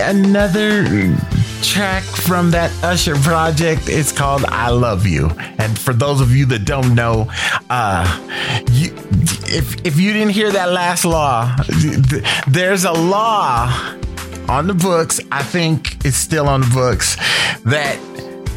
another track from that Usher project. It's called I Love You. And for those of you that don't know, uh, you, if, if you didn't hear that last law, th- there's a law on the books, I think it's still on the books, that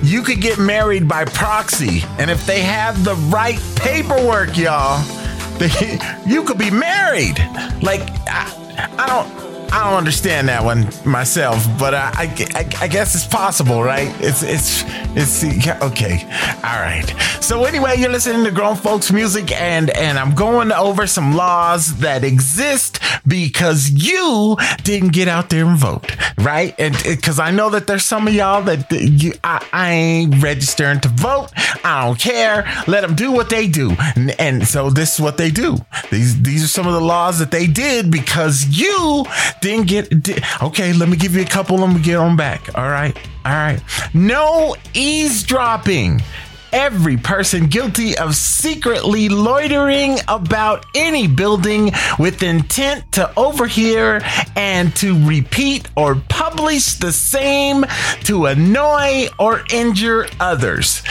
you could get married by proxy. And if they have the right paperwork, y'all, they, you could be married. Like, I, I don't. I don't understand that one myself, but I, I, I, guess it's possible, right? It's it's it's okay. All right. So anyway, you're listening to grown folks music, and and I'm going over some laws that exist because you didn't get out there and vote, right? And because I know that there's some of y'all that you, I, I ain't registering to vote. I don't care. Let them do what they do, and, and so this is what they do. These these are some of the laws that they did because you didn't get. Okay, let me give you a couple. Let me get on back. All right, all right. No eavesdropping. Every person guilty of secretly loitering about any building with intent to overhear and to repeat or publish the same to annoy or injure others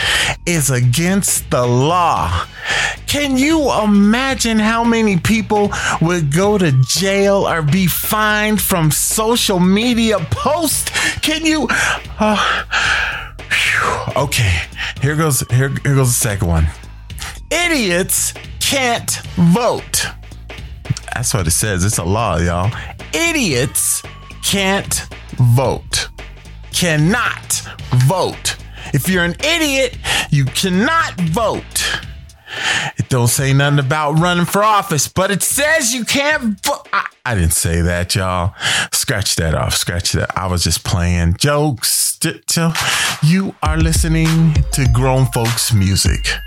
is against the law. Can you imagine how many people would go to jail or be fined from social media posts? Can you? Uh, Phew. Okay, here goes here, here goes the second one. Idiots can't vote. That's what it says. It's a law, y'all. Idiots can't vote. Cannot vote. If you're an idiot, you cannot vote. It don't say nothing about running for office, but it says you can't vote. I, I didn't say that, y'all. Scratch that off. Scratch that. I was just playing jokes. You are listening to grown folks music.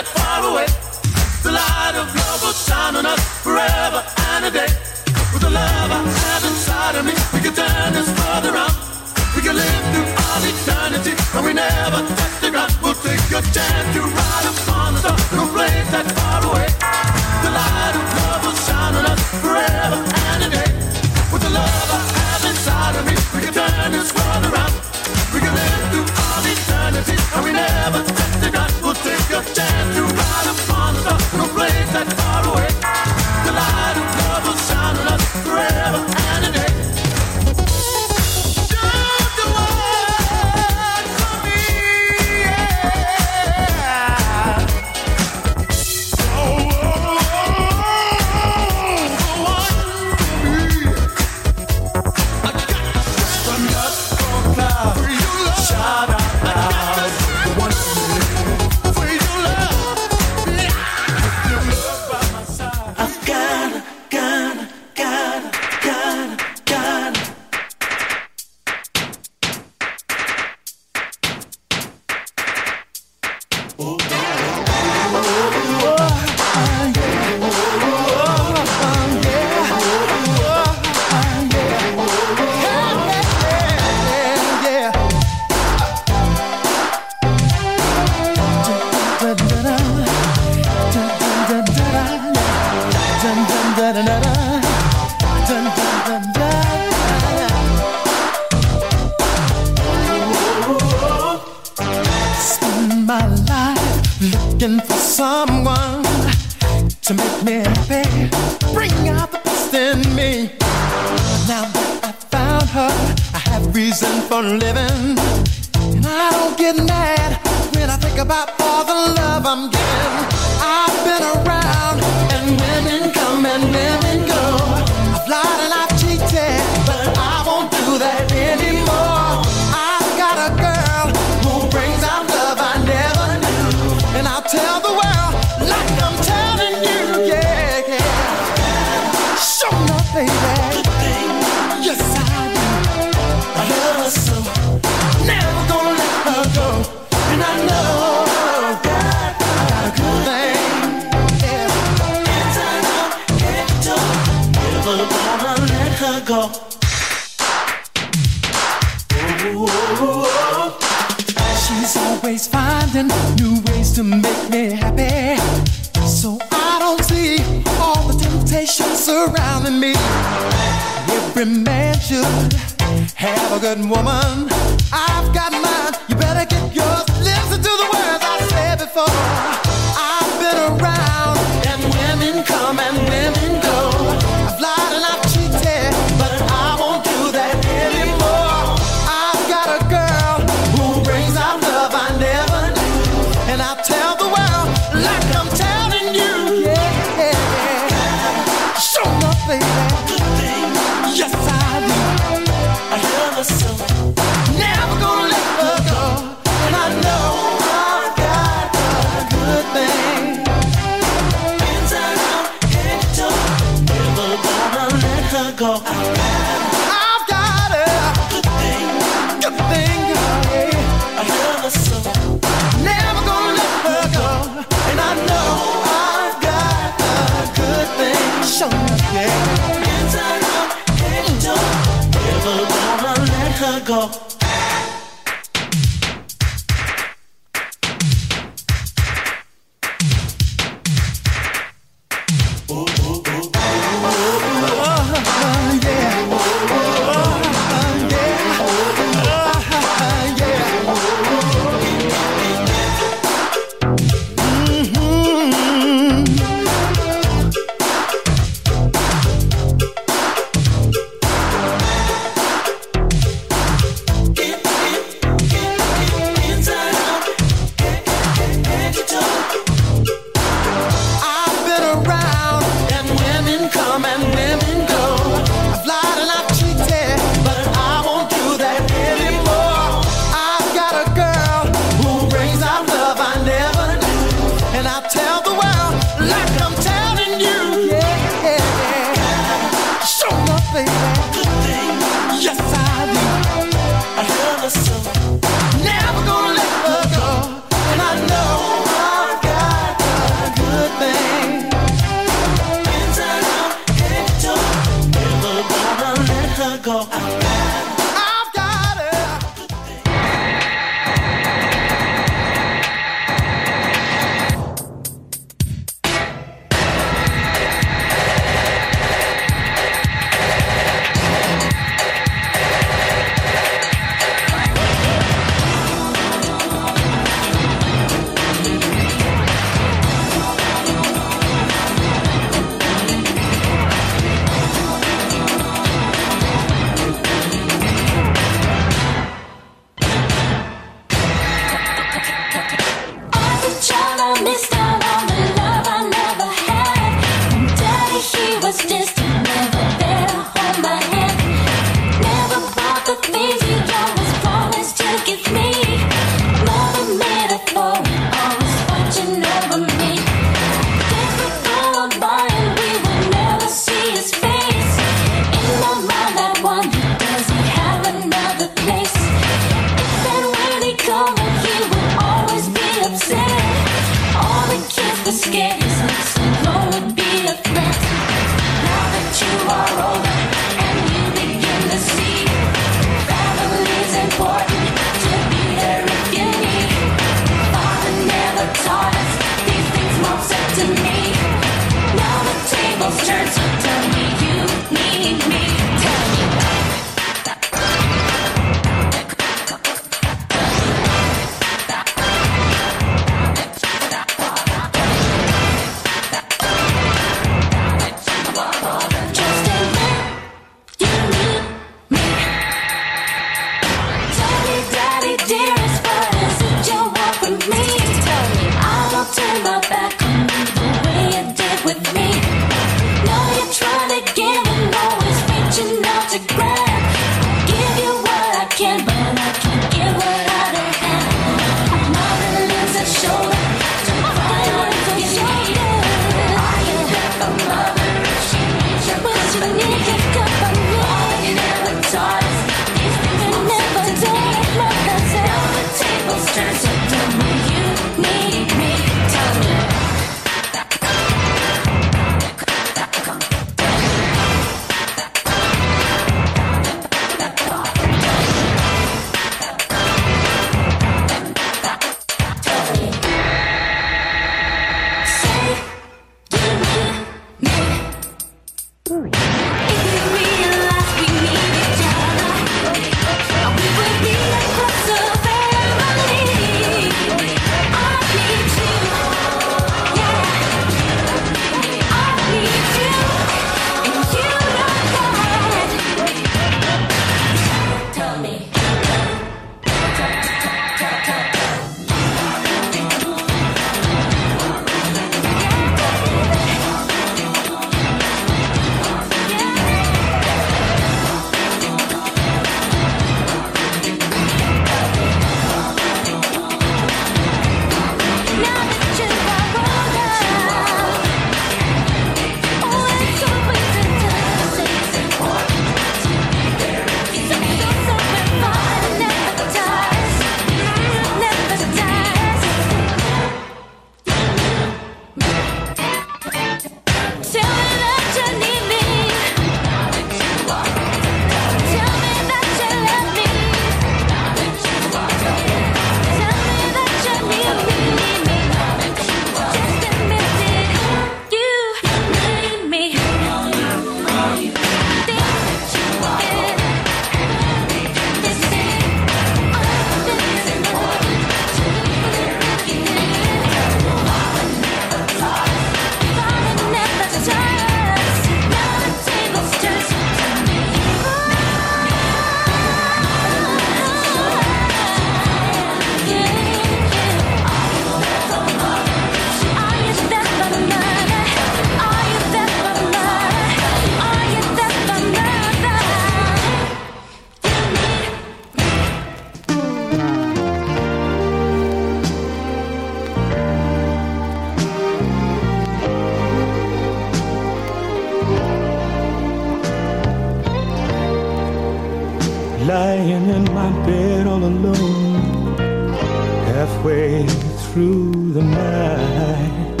Through the night.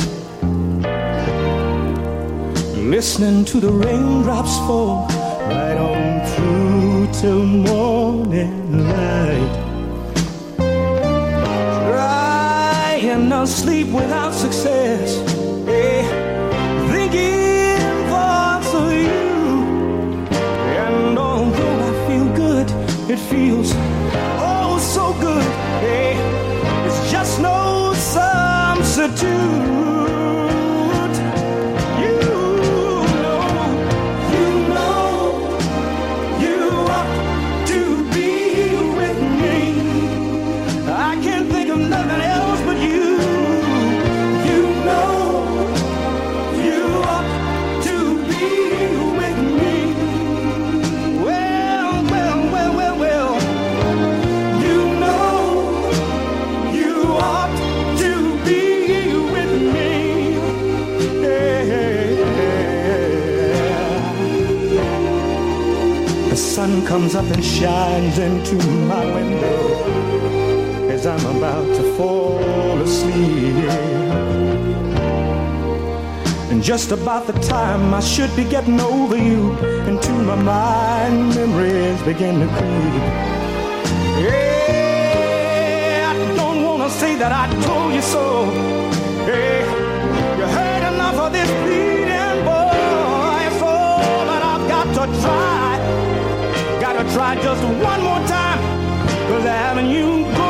Listening to the raindrops fall right on through till morning light. Trying to sleep without success. Yeah. Thinking thoughts of you. And although I feel good, it feels oh so good. No substitute. You comes up and shines into my window as I'm about to fall asleep. And just about the time I should be getting over you, into my mind memories begin to creep. Yeah, I don't wanna say that I told you so. Hey, you heard enough of this bleeding boy. It's all that I've got to try. Try just one more time. Cause having you go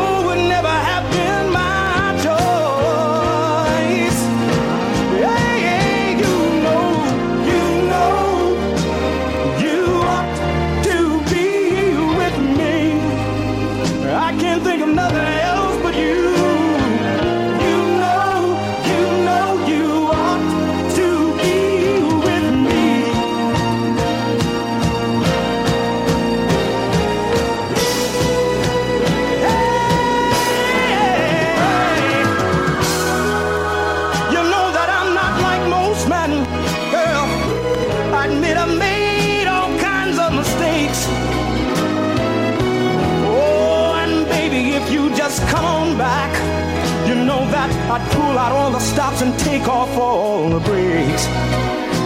and take off all the brakes.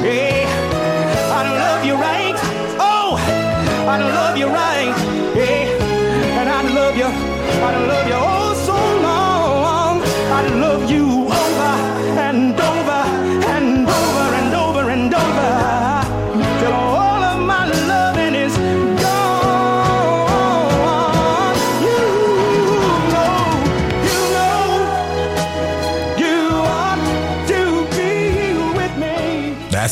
Hey, I love you right. Oh, I love you right. Hey, and I love you. I love you oh so long. I love you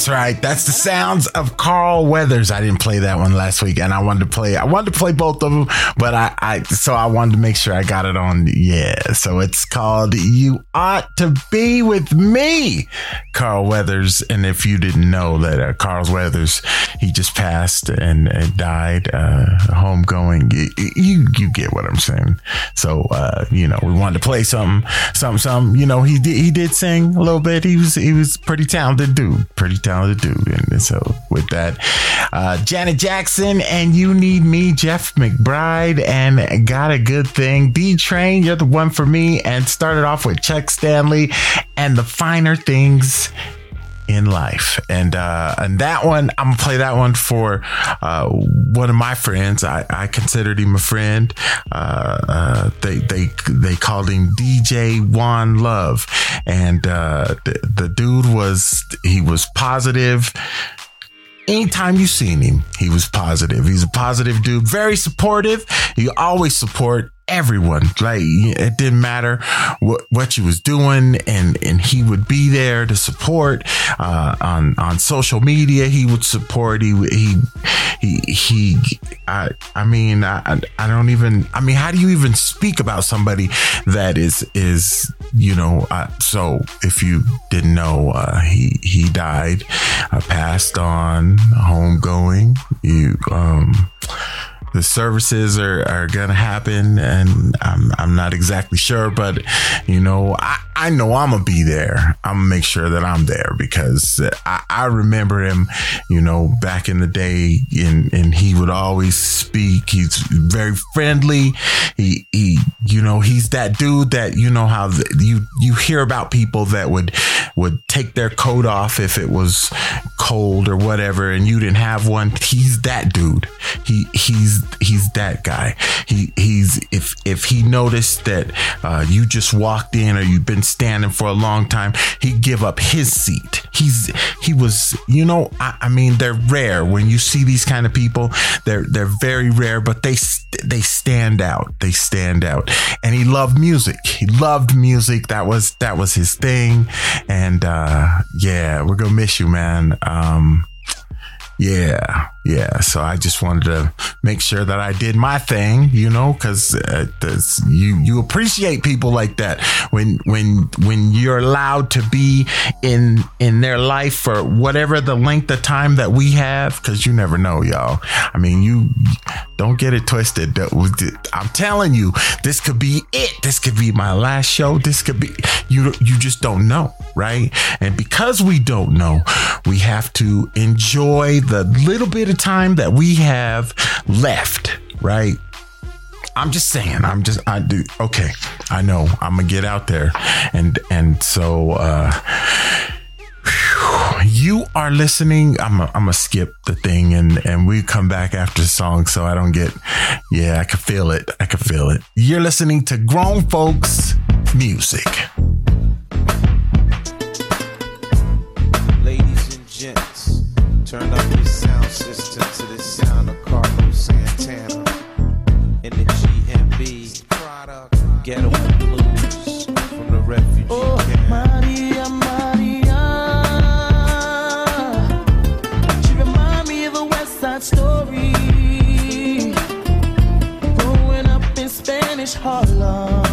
That's right. That's the sounds of Carl Weathers. I didn't play that one last week, and I wanted to play. I wanted to play both of them, but I, I so I wanted to make sure I got it on. Yeah. So it's called "You Ought to Be with Me," Carl Weathers. And if you didn't know that uh, Carl Weathers, he just passed and, and died. Uh, homegoing. You, you you get what I'm saying. So uh, you know we wanted to play something, something, something. You know he did he did sing a little bit. He was he was pretty talented dude, pretty talented dude. And so with that, uh, Janet Jackson and You Need Me, Geoff McBride, and Got a Good Thing. D Train, you're the one for me. And started off with Chuck Stanley and the finer things in life and uh and that one i'm gonna play that one for uh one of my friends i i considered him a friend uh, uh they they they called him dj juan love and uh the, the dude was he was positive anytime you seen him, he was positive. He's a positive dude, very supportive. He always support everyone. Like it didn't matter what what you was doing, and and he would be there to support. Uh, on on social media, he would support. He he he he. I I mean I I don't even. I mean, how do you even speak about somebody that is is you know? Uh, so if you didn't know, uh, he he died, uh, passed on, homegoing. You um the services are, are gonna happen and I'm, I'm not exactly sure but you know I, I know i'm gonna be there. I'm gonna make sure that i'm there because i, I remember him you know back in the day and, and he would always speak. He's very friendly. He, he you know he's that dude that you know how the, you you hear about people that would would take their coat off if it was cold or whatever and you didn't have one. He's that dude. He he's he's that guy. He he's if if he noticed that uh, you just walked in or you've been standing for a long time he'd give up his seat. He's he was you know I, I mean they're rare. When you see these kind of people they're they're very rare but they they stand out. They stand out. And he loved music. He loved music. That was that was his thing. And uh yeah we're gonna miss you man. Um yeah, yeah. So I just wanted to make sure that I did my thing, you know, because uh, you you appreciate people like that when when when you're allowed to be in in their life for whatever the length of time that we have, because you never know, y'all. I mean, you don't get it twisted. I'm telling you, this could be it. This could be my last show. This could be you. You just don't know, right? And because we don't know, we have to enjoy the little bit time that we have left, right? I'm just saying. I'm just. I do. Okay. I know. I'm gonna get out there, and and so. uh whew, you are listening. I'm I'm gonna skip the thing and and we come back after the song so I don't get. Yeah, I can feel it. I can feel it. You're listening to grown folks music. Ladies and gents, turn up Ghetto Blues from the refugee oh, camp. Maria, Maria. She remind me of a West Side story. Growing up in Spanish Harlem.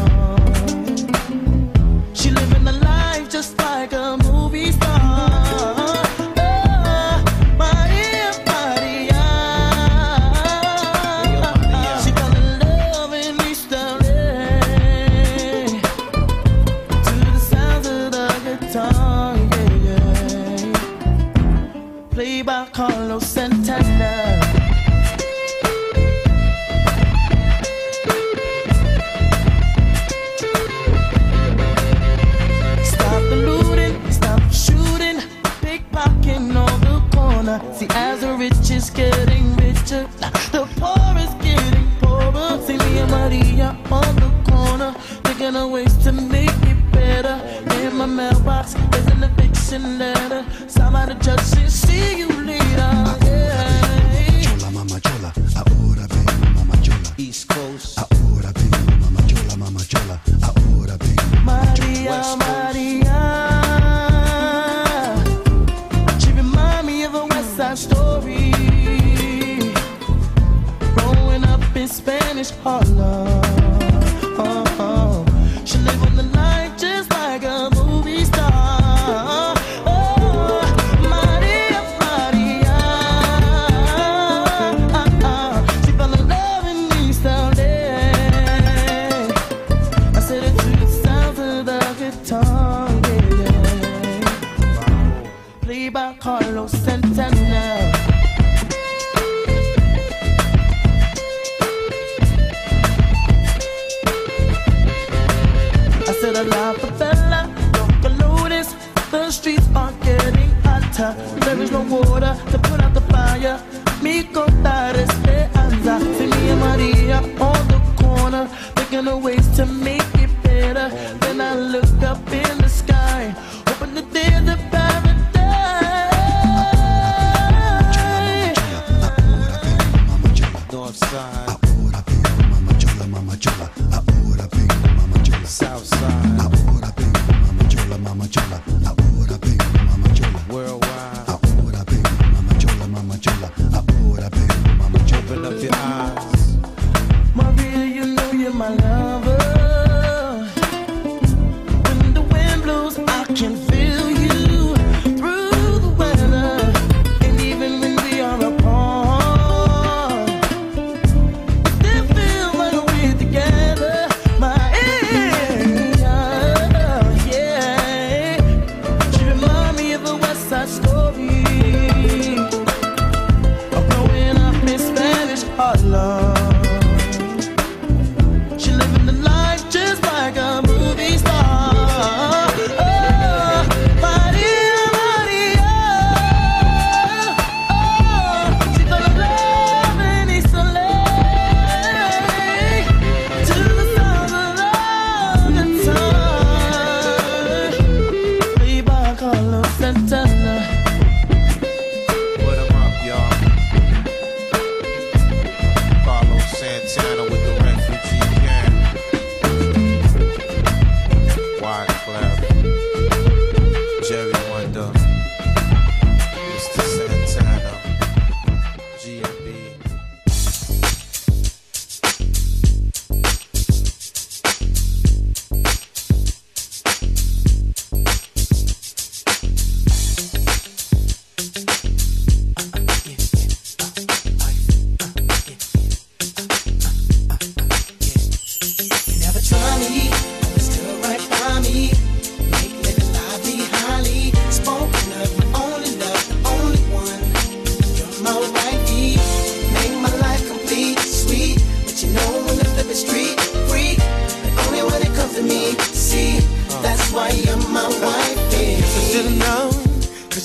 listen and someone just see you.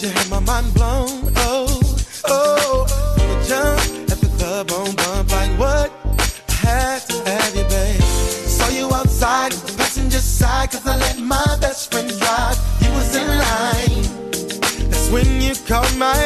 you had my mind blown. Oh, oh, oh. from the jump at the club on bump, like what? I had to have you, babe. Saw you outside the passenger side, cause I let my best friend drive. You was in line. That's when you caught my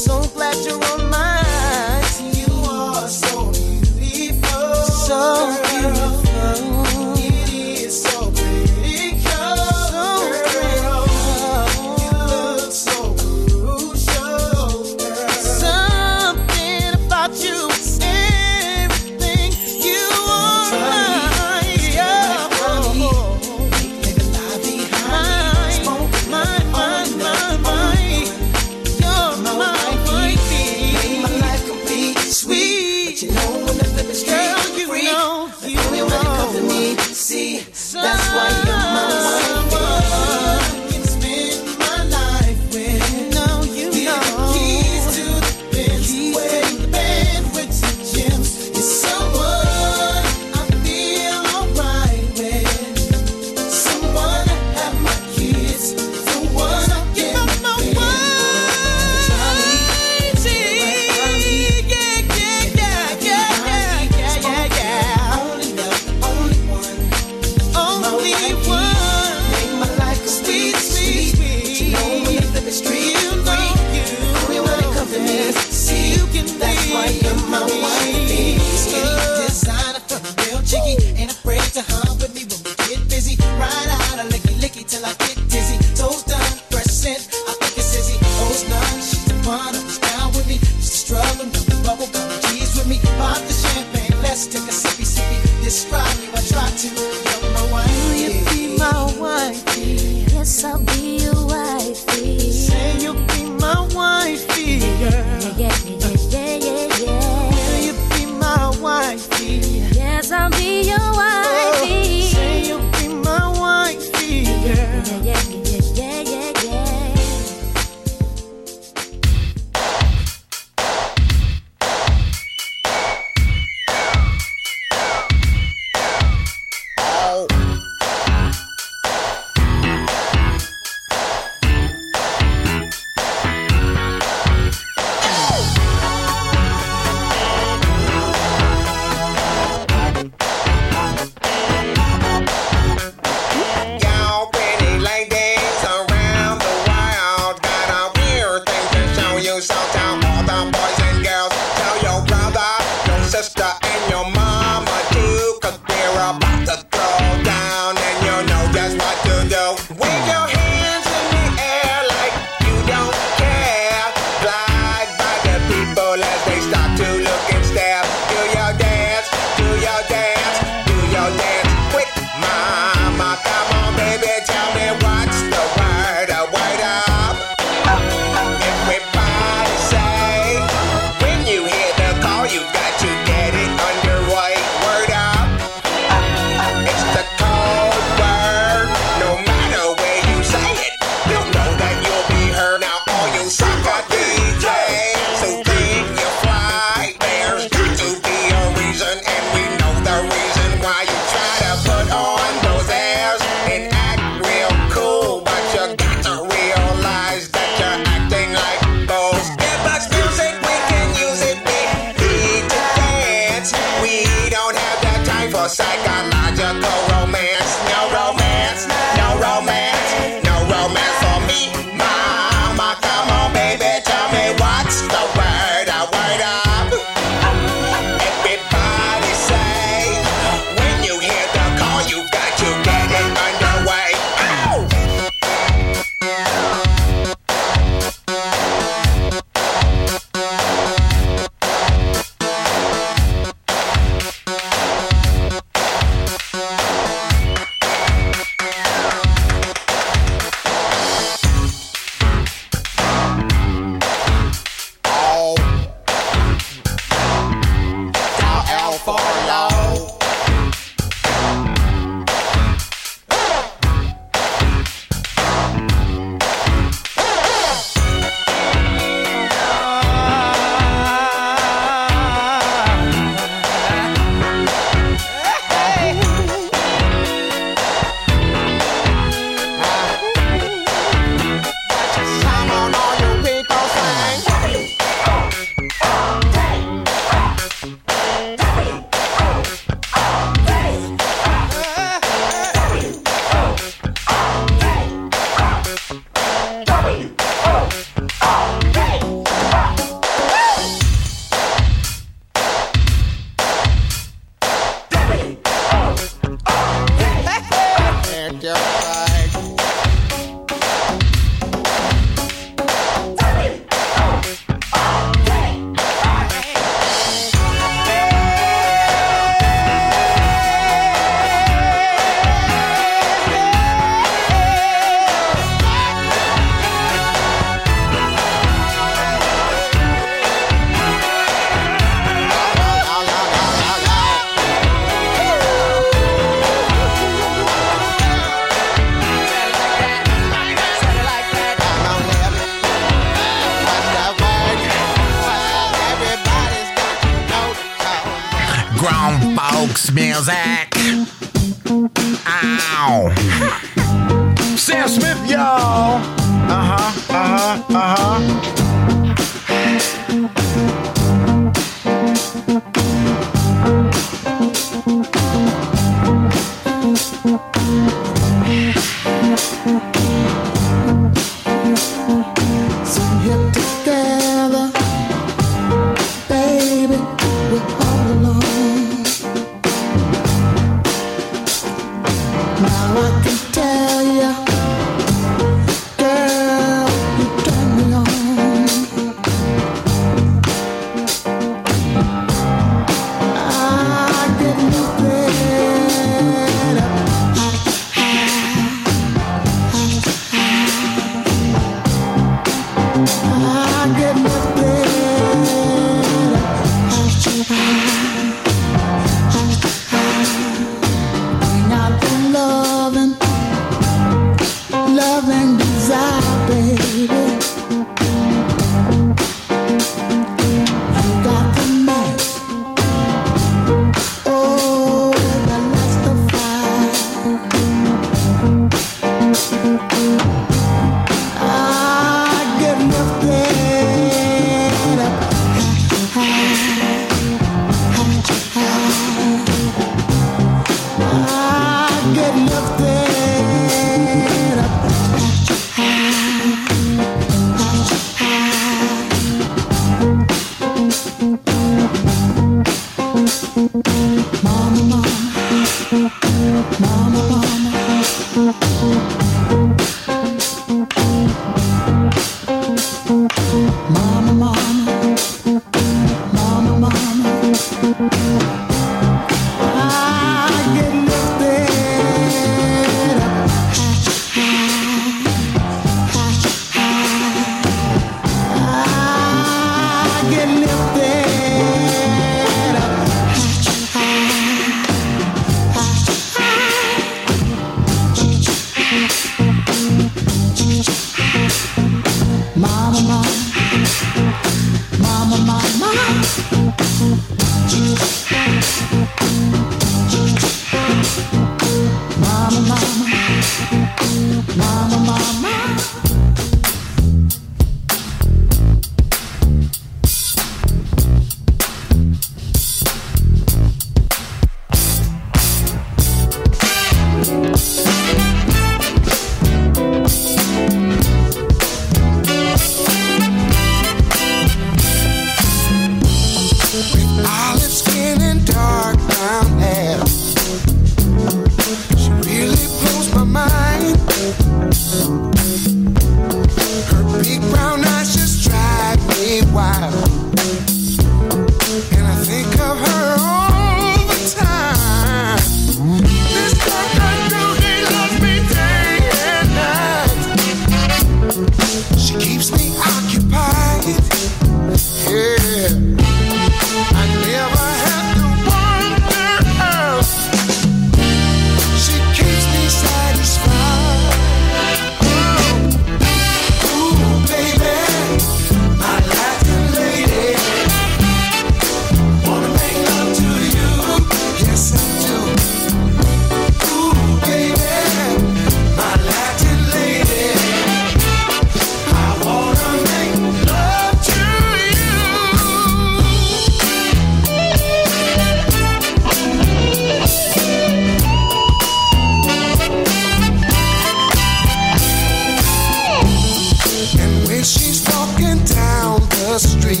when she's walking down the street.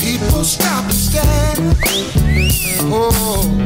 People stop and stare. Oh.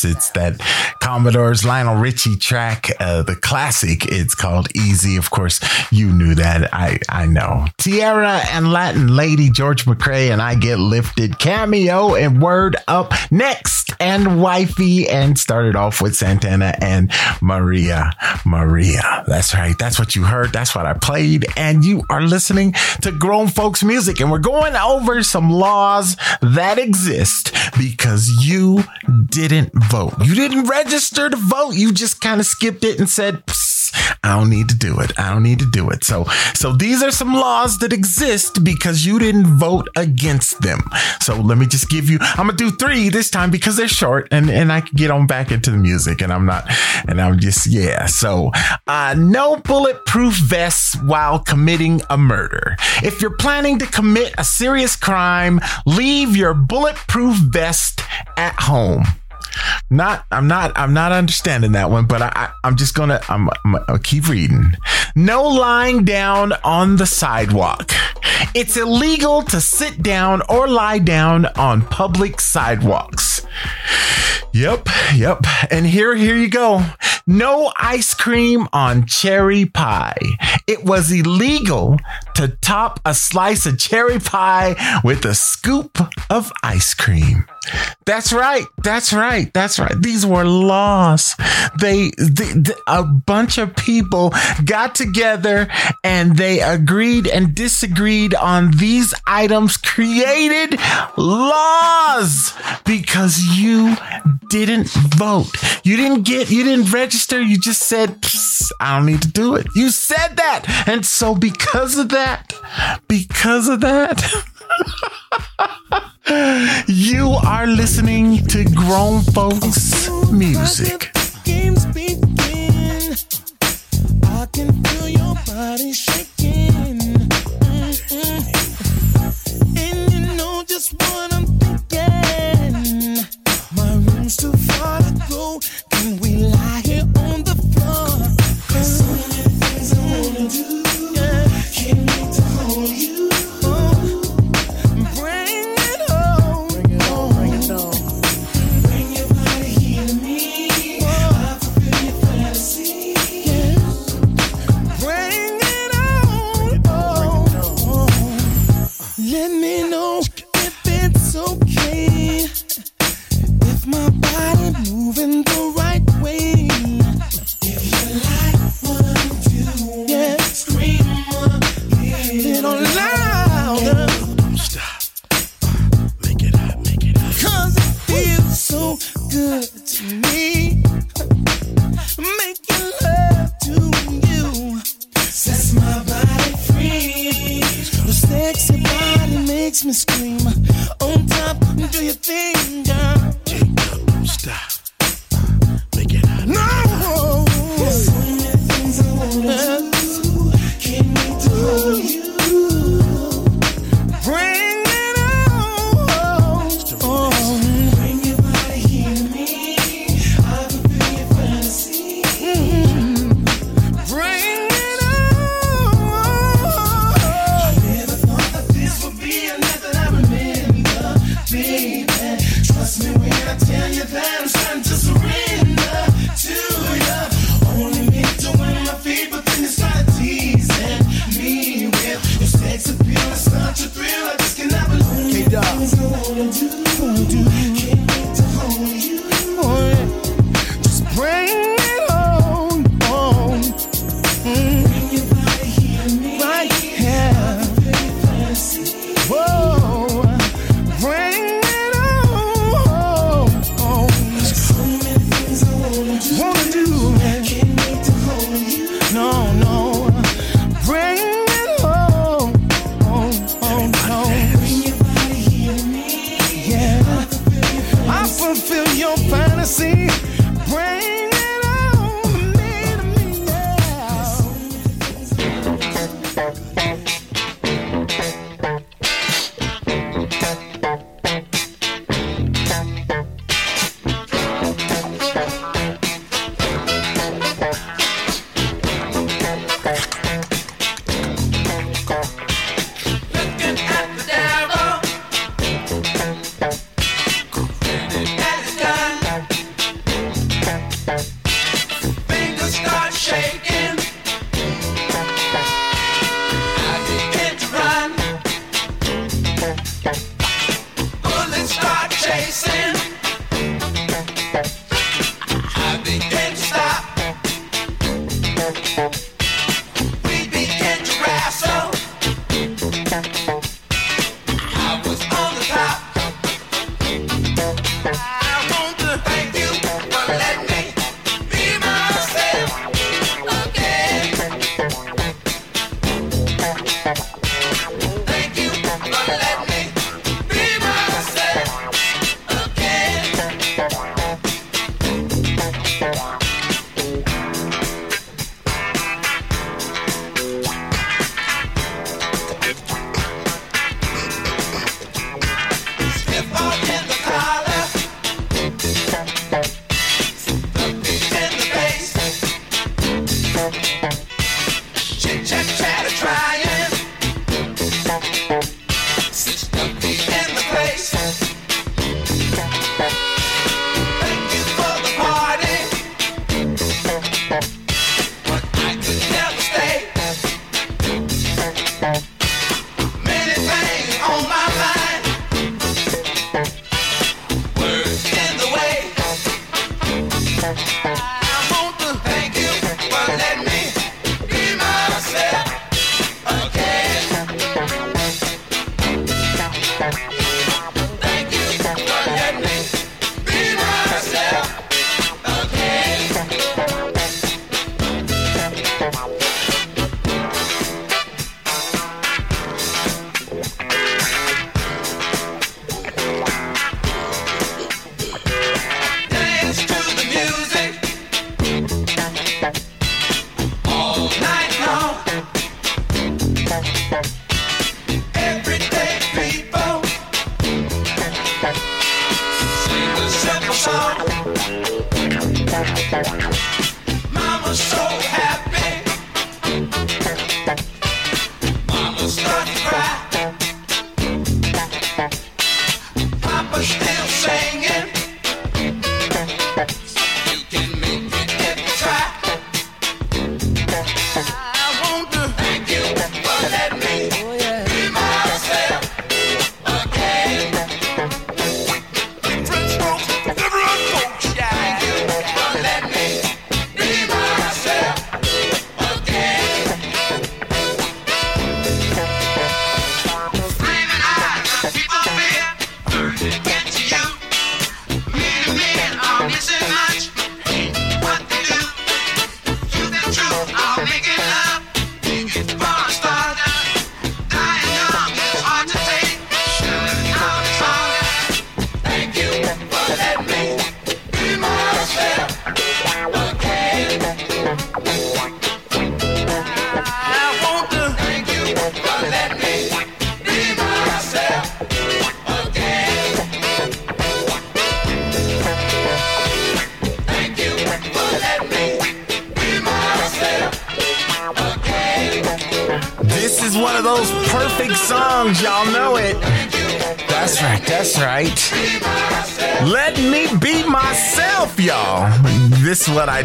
Course it's that Commodore's Lionel Richie track, uh, the classic. It's called Easy. Of course, you knew that. I I know. Tierra and Latin Lady George McCrae and I get lifted cameo and word up next and wifey and started off with Santana and Maria Maria. That's right. That's what you heard. That's what I played. And you are listening to grown folks music. And we're going over some laws that exist because you didn't vote. You didn't register to vote. You just kind of skipped it and said, "Psst, I don't need to do it. I don't need to do it. So, so these are some laws that exist because you didn't vote against them. So let me just give you, I'm to do three this time because they're short and, and I can get on back into the music and I'm not, and I'm just, yeah. So, uh, no bulletproof vests while committing a murder. If you're planning to commit a serious crime, leave your bulletproof vest at home. Not, I'm not, I'm not understanding that one, but I, I I'm just gonna, I'm, I'm, I'll keep reading. No lying down on the sidewalk. It's illegal to sit down or lie down on public sidewalks. Yep, yep. And here, here you go. No ice cream on cherry pie. It was illegal to top a slice of cherry pie with a scoop of ice cream. That's right. That's right. That's right. These were laws. They, they, th- a bunch of people got together and they agreed and disagreed on these items, created laws because you didn't vote. You didn't get, you didn't register. You just said, I don't need to do it. You said that. And so because of that, because of that, you are listening to grown folks music. I mm-hmm. can we lie here on the floor? Things I wanna do. Makes me scream. On top, do your thing, girl. No.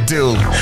Do.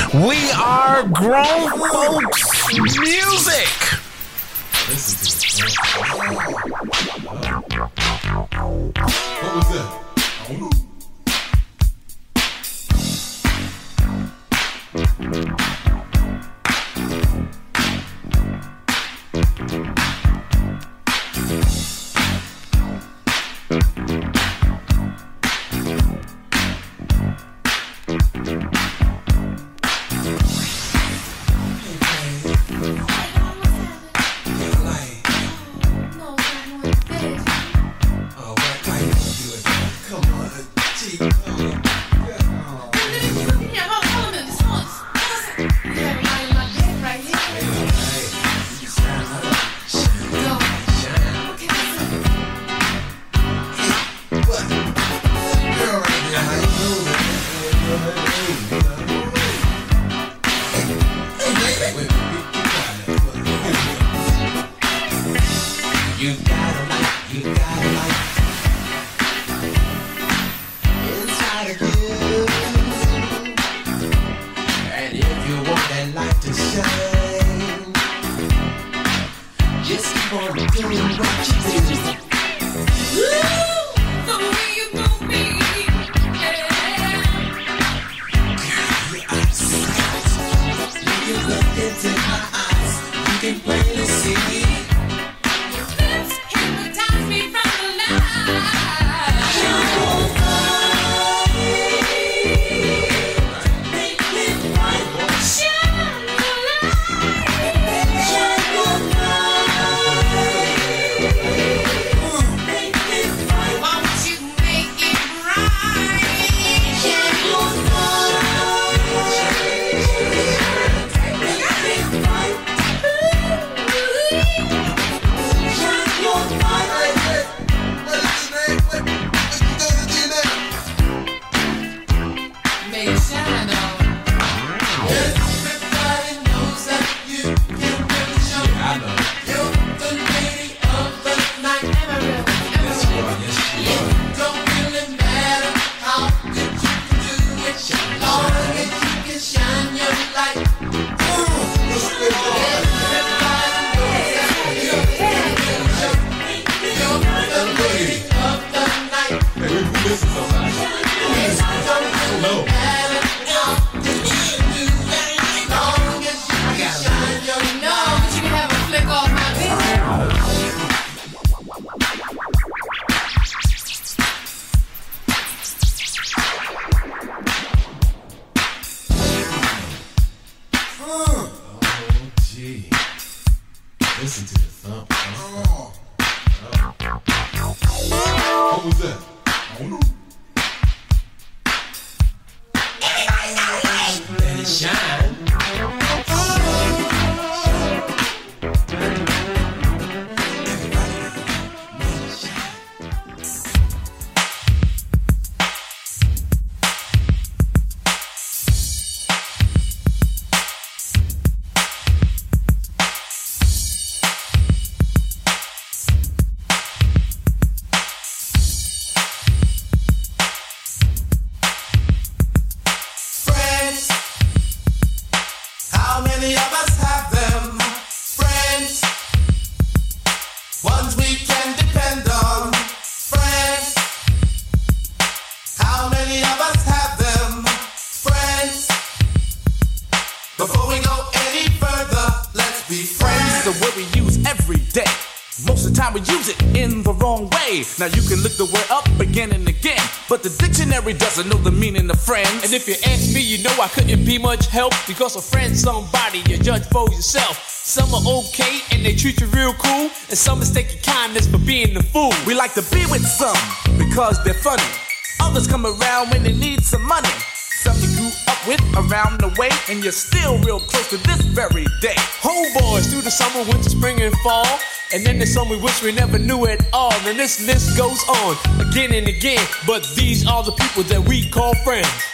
Know I couldn't be much help because a friend's somebody you judge for yourself. Some are okay and they treat you real cool, and some mistake your kindness for being the fool. We like to be with some because they're funny. Others come around when they need some money. Some you grew up with around the way, and you're still real close to this very day. Homeboys through the summer, winter, spring, and fall. And then there's some we wish we never knew at all. And this list goes on again and again. But these are the people that we call friends.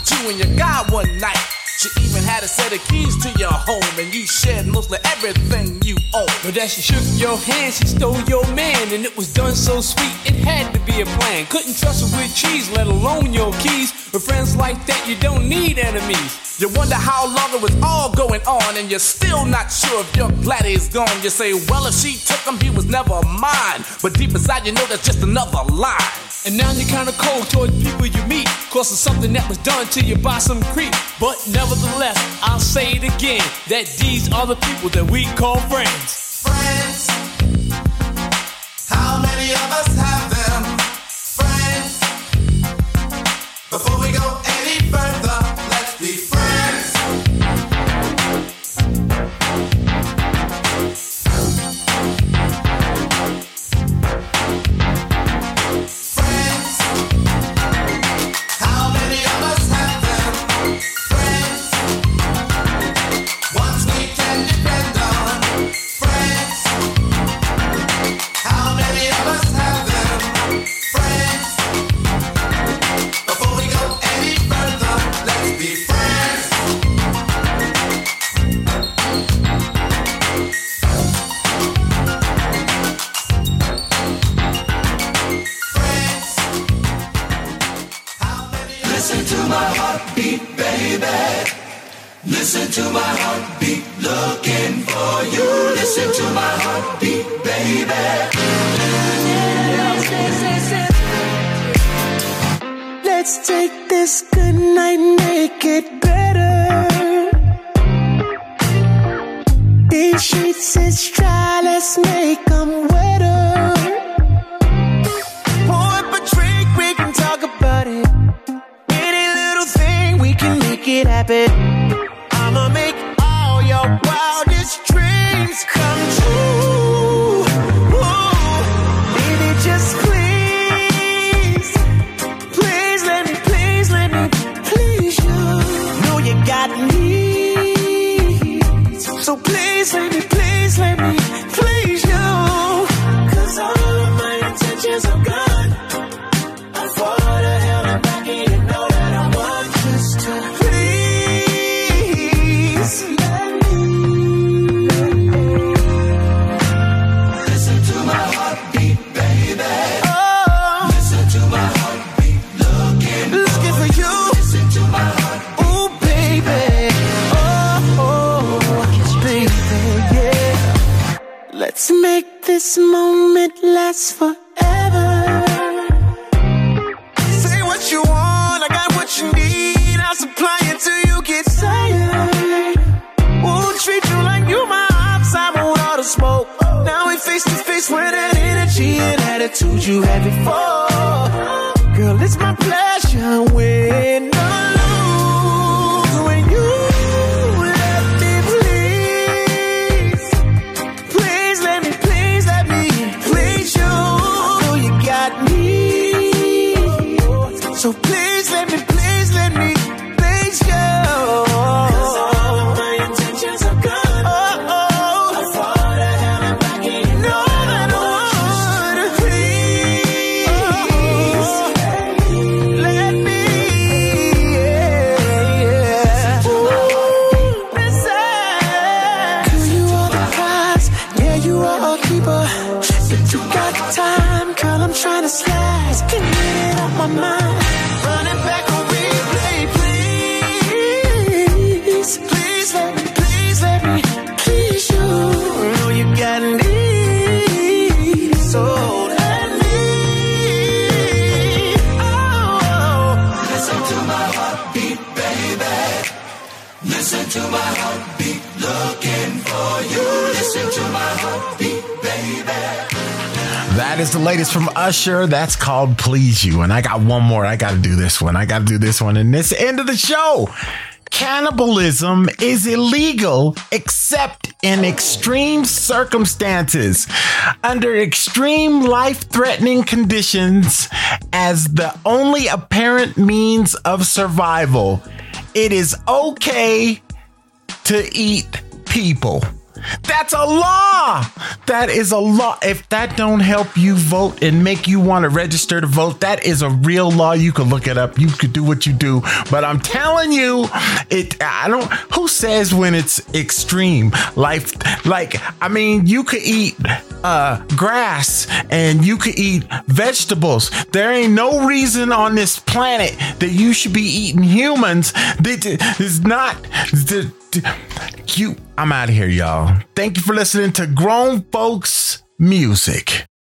with you and your guy one night. She even had a set of keys to your home, and you shared mostly everything you own. But as she shook your hand, she stole your man, and it was done so sweet, it had to be a plan. Couldn't trust her with cheese, let alone your keys. With friends like that, you don't need enemies. You wonder how long it was all going on, and you're still not sure if your glad he's gone. You say, well, if she took him, he was never mine. But deep inside, you know that's just another lie. And now you're kinda cold toward people you meet, cause of something that was done to you by some creep. But nevertheless, I'll say it again, that these are the people that we call friends. Friends. How many of us sure that's called Please You. And I got one more. I got to do this one. I got to do this one. And this end of the show. Cannibalism is illegal except in extreme circumstances, under extreme life threatening conditions, as the only apparent means of survival. It is okay to eat people. That's a law that is a law. If that don't help you vote and make you want to register to vote, that is a real law. You can look it up. You could do what you do. But I'm telling you, it. I don't. Who says when it's extreme? Life. Like I mean, you could eat uh, grass and you could eat vegetables. There ain't no reason on this planet that you should be eating humans. That is not you. I'm out of here, y'all. Thank you for listening to Grown Folks Music.